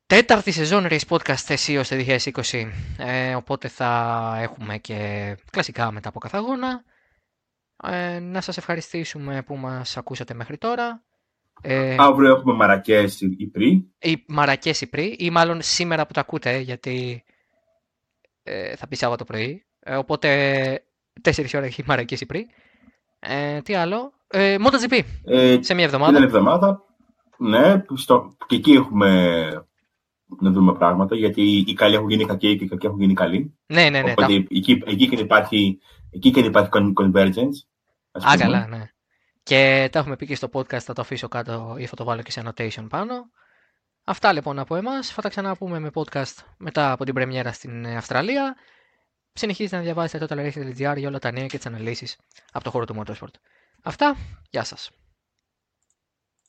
τέταρτη σεζόν Race Podcast αισίως το 2020. Ε, οπότε θα έχουμε και κλασικά μετά από κάθε αγώνα. Ε, να σας ευχαριστήσουμε που μας ακούσατε μέχρι τώρα. Ε, Αύριο έχουμε Μαρακές ή Πρι. ή Μαρακές ή Πρι, ή μάλλον σήμερα που τα ακούτε, γιατί ε, θα πει Σάββατο πρωί. Ε, οπότε 4 ώρα έχει Μαρακές ή Πρι. Ε, τι άλλο; Ε, MotoGP Ε, σε μια την εβδομάδα. εβδομάδα. Ναι, που στο, και εκεί έχουμε να δούμε πράγματα, γιατί οι καλοί έχουν γίνει κακοί και οι κακοί έχουν γίνει καλοί. Ναι, ναι, ναι. Οπότε τα- εκεί, εκεί και υπάρχει, εκεί και υπάρχει con- convergence. ας Α, πούμε. καλά, ναι. Και τα έχουμε πει και στο podcast, θα το αφήσω κάτω ή θα το βάλω και σε annotation πάνω. Αυτά λοιπόν από εμάς. Θα τα ξαναπούμε με podcast μετά από την πρεμιέρα στην ε, Αυστραλία. Συνεχίζετε να διαβάζετε το totalracing.gr για όλα τα νέα και τις αναλύσεις από το χώρο του motorsport. Αυτά, γεια σας.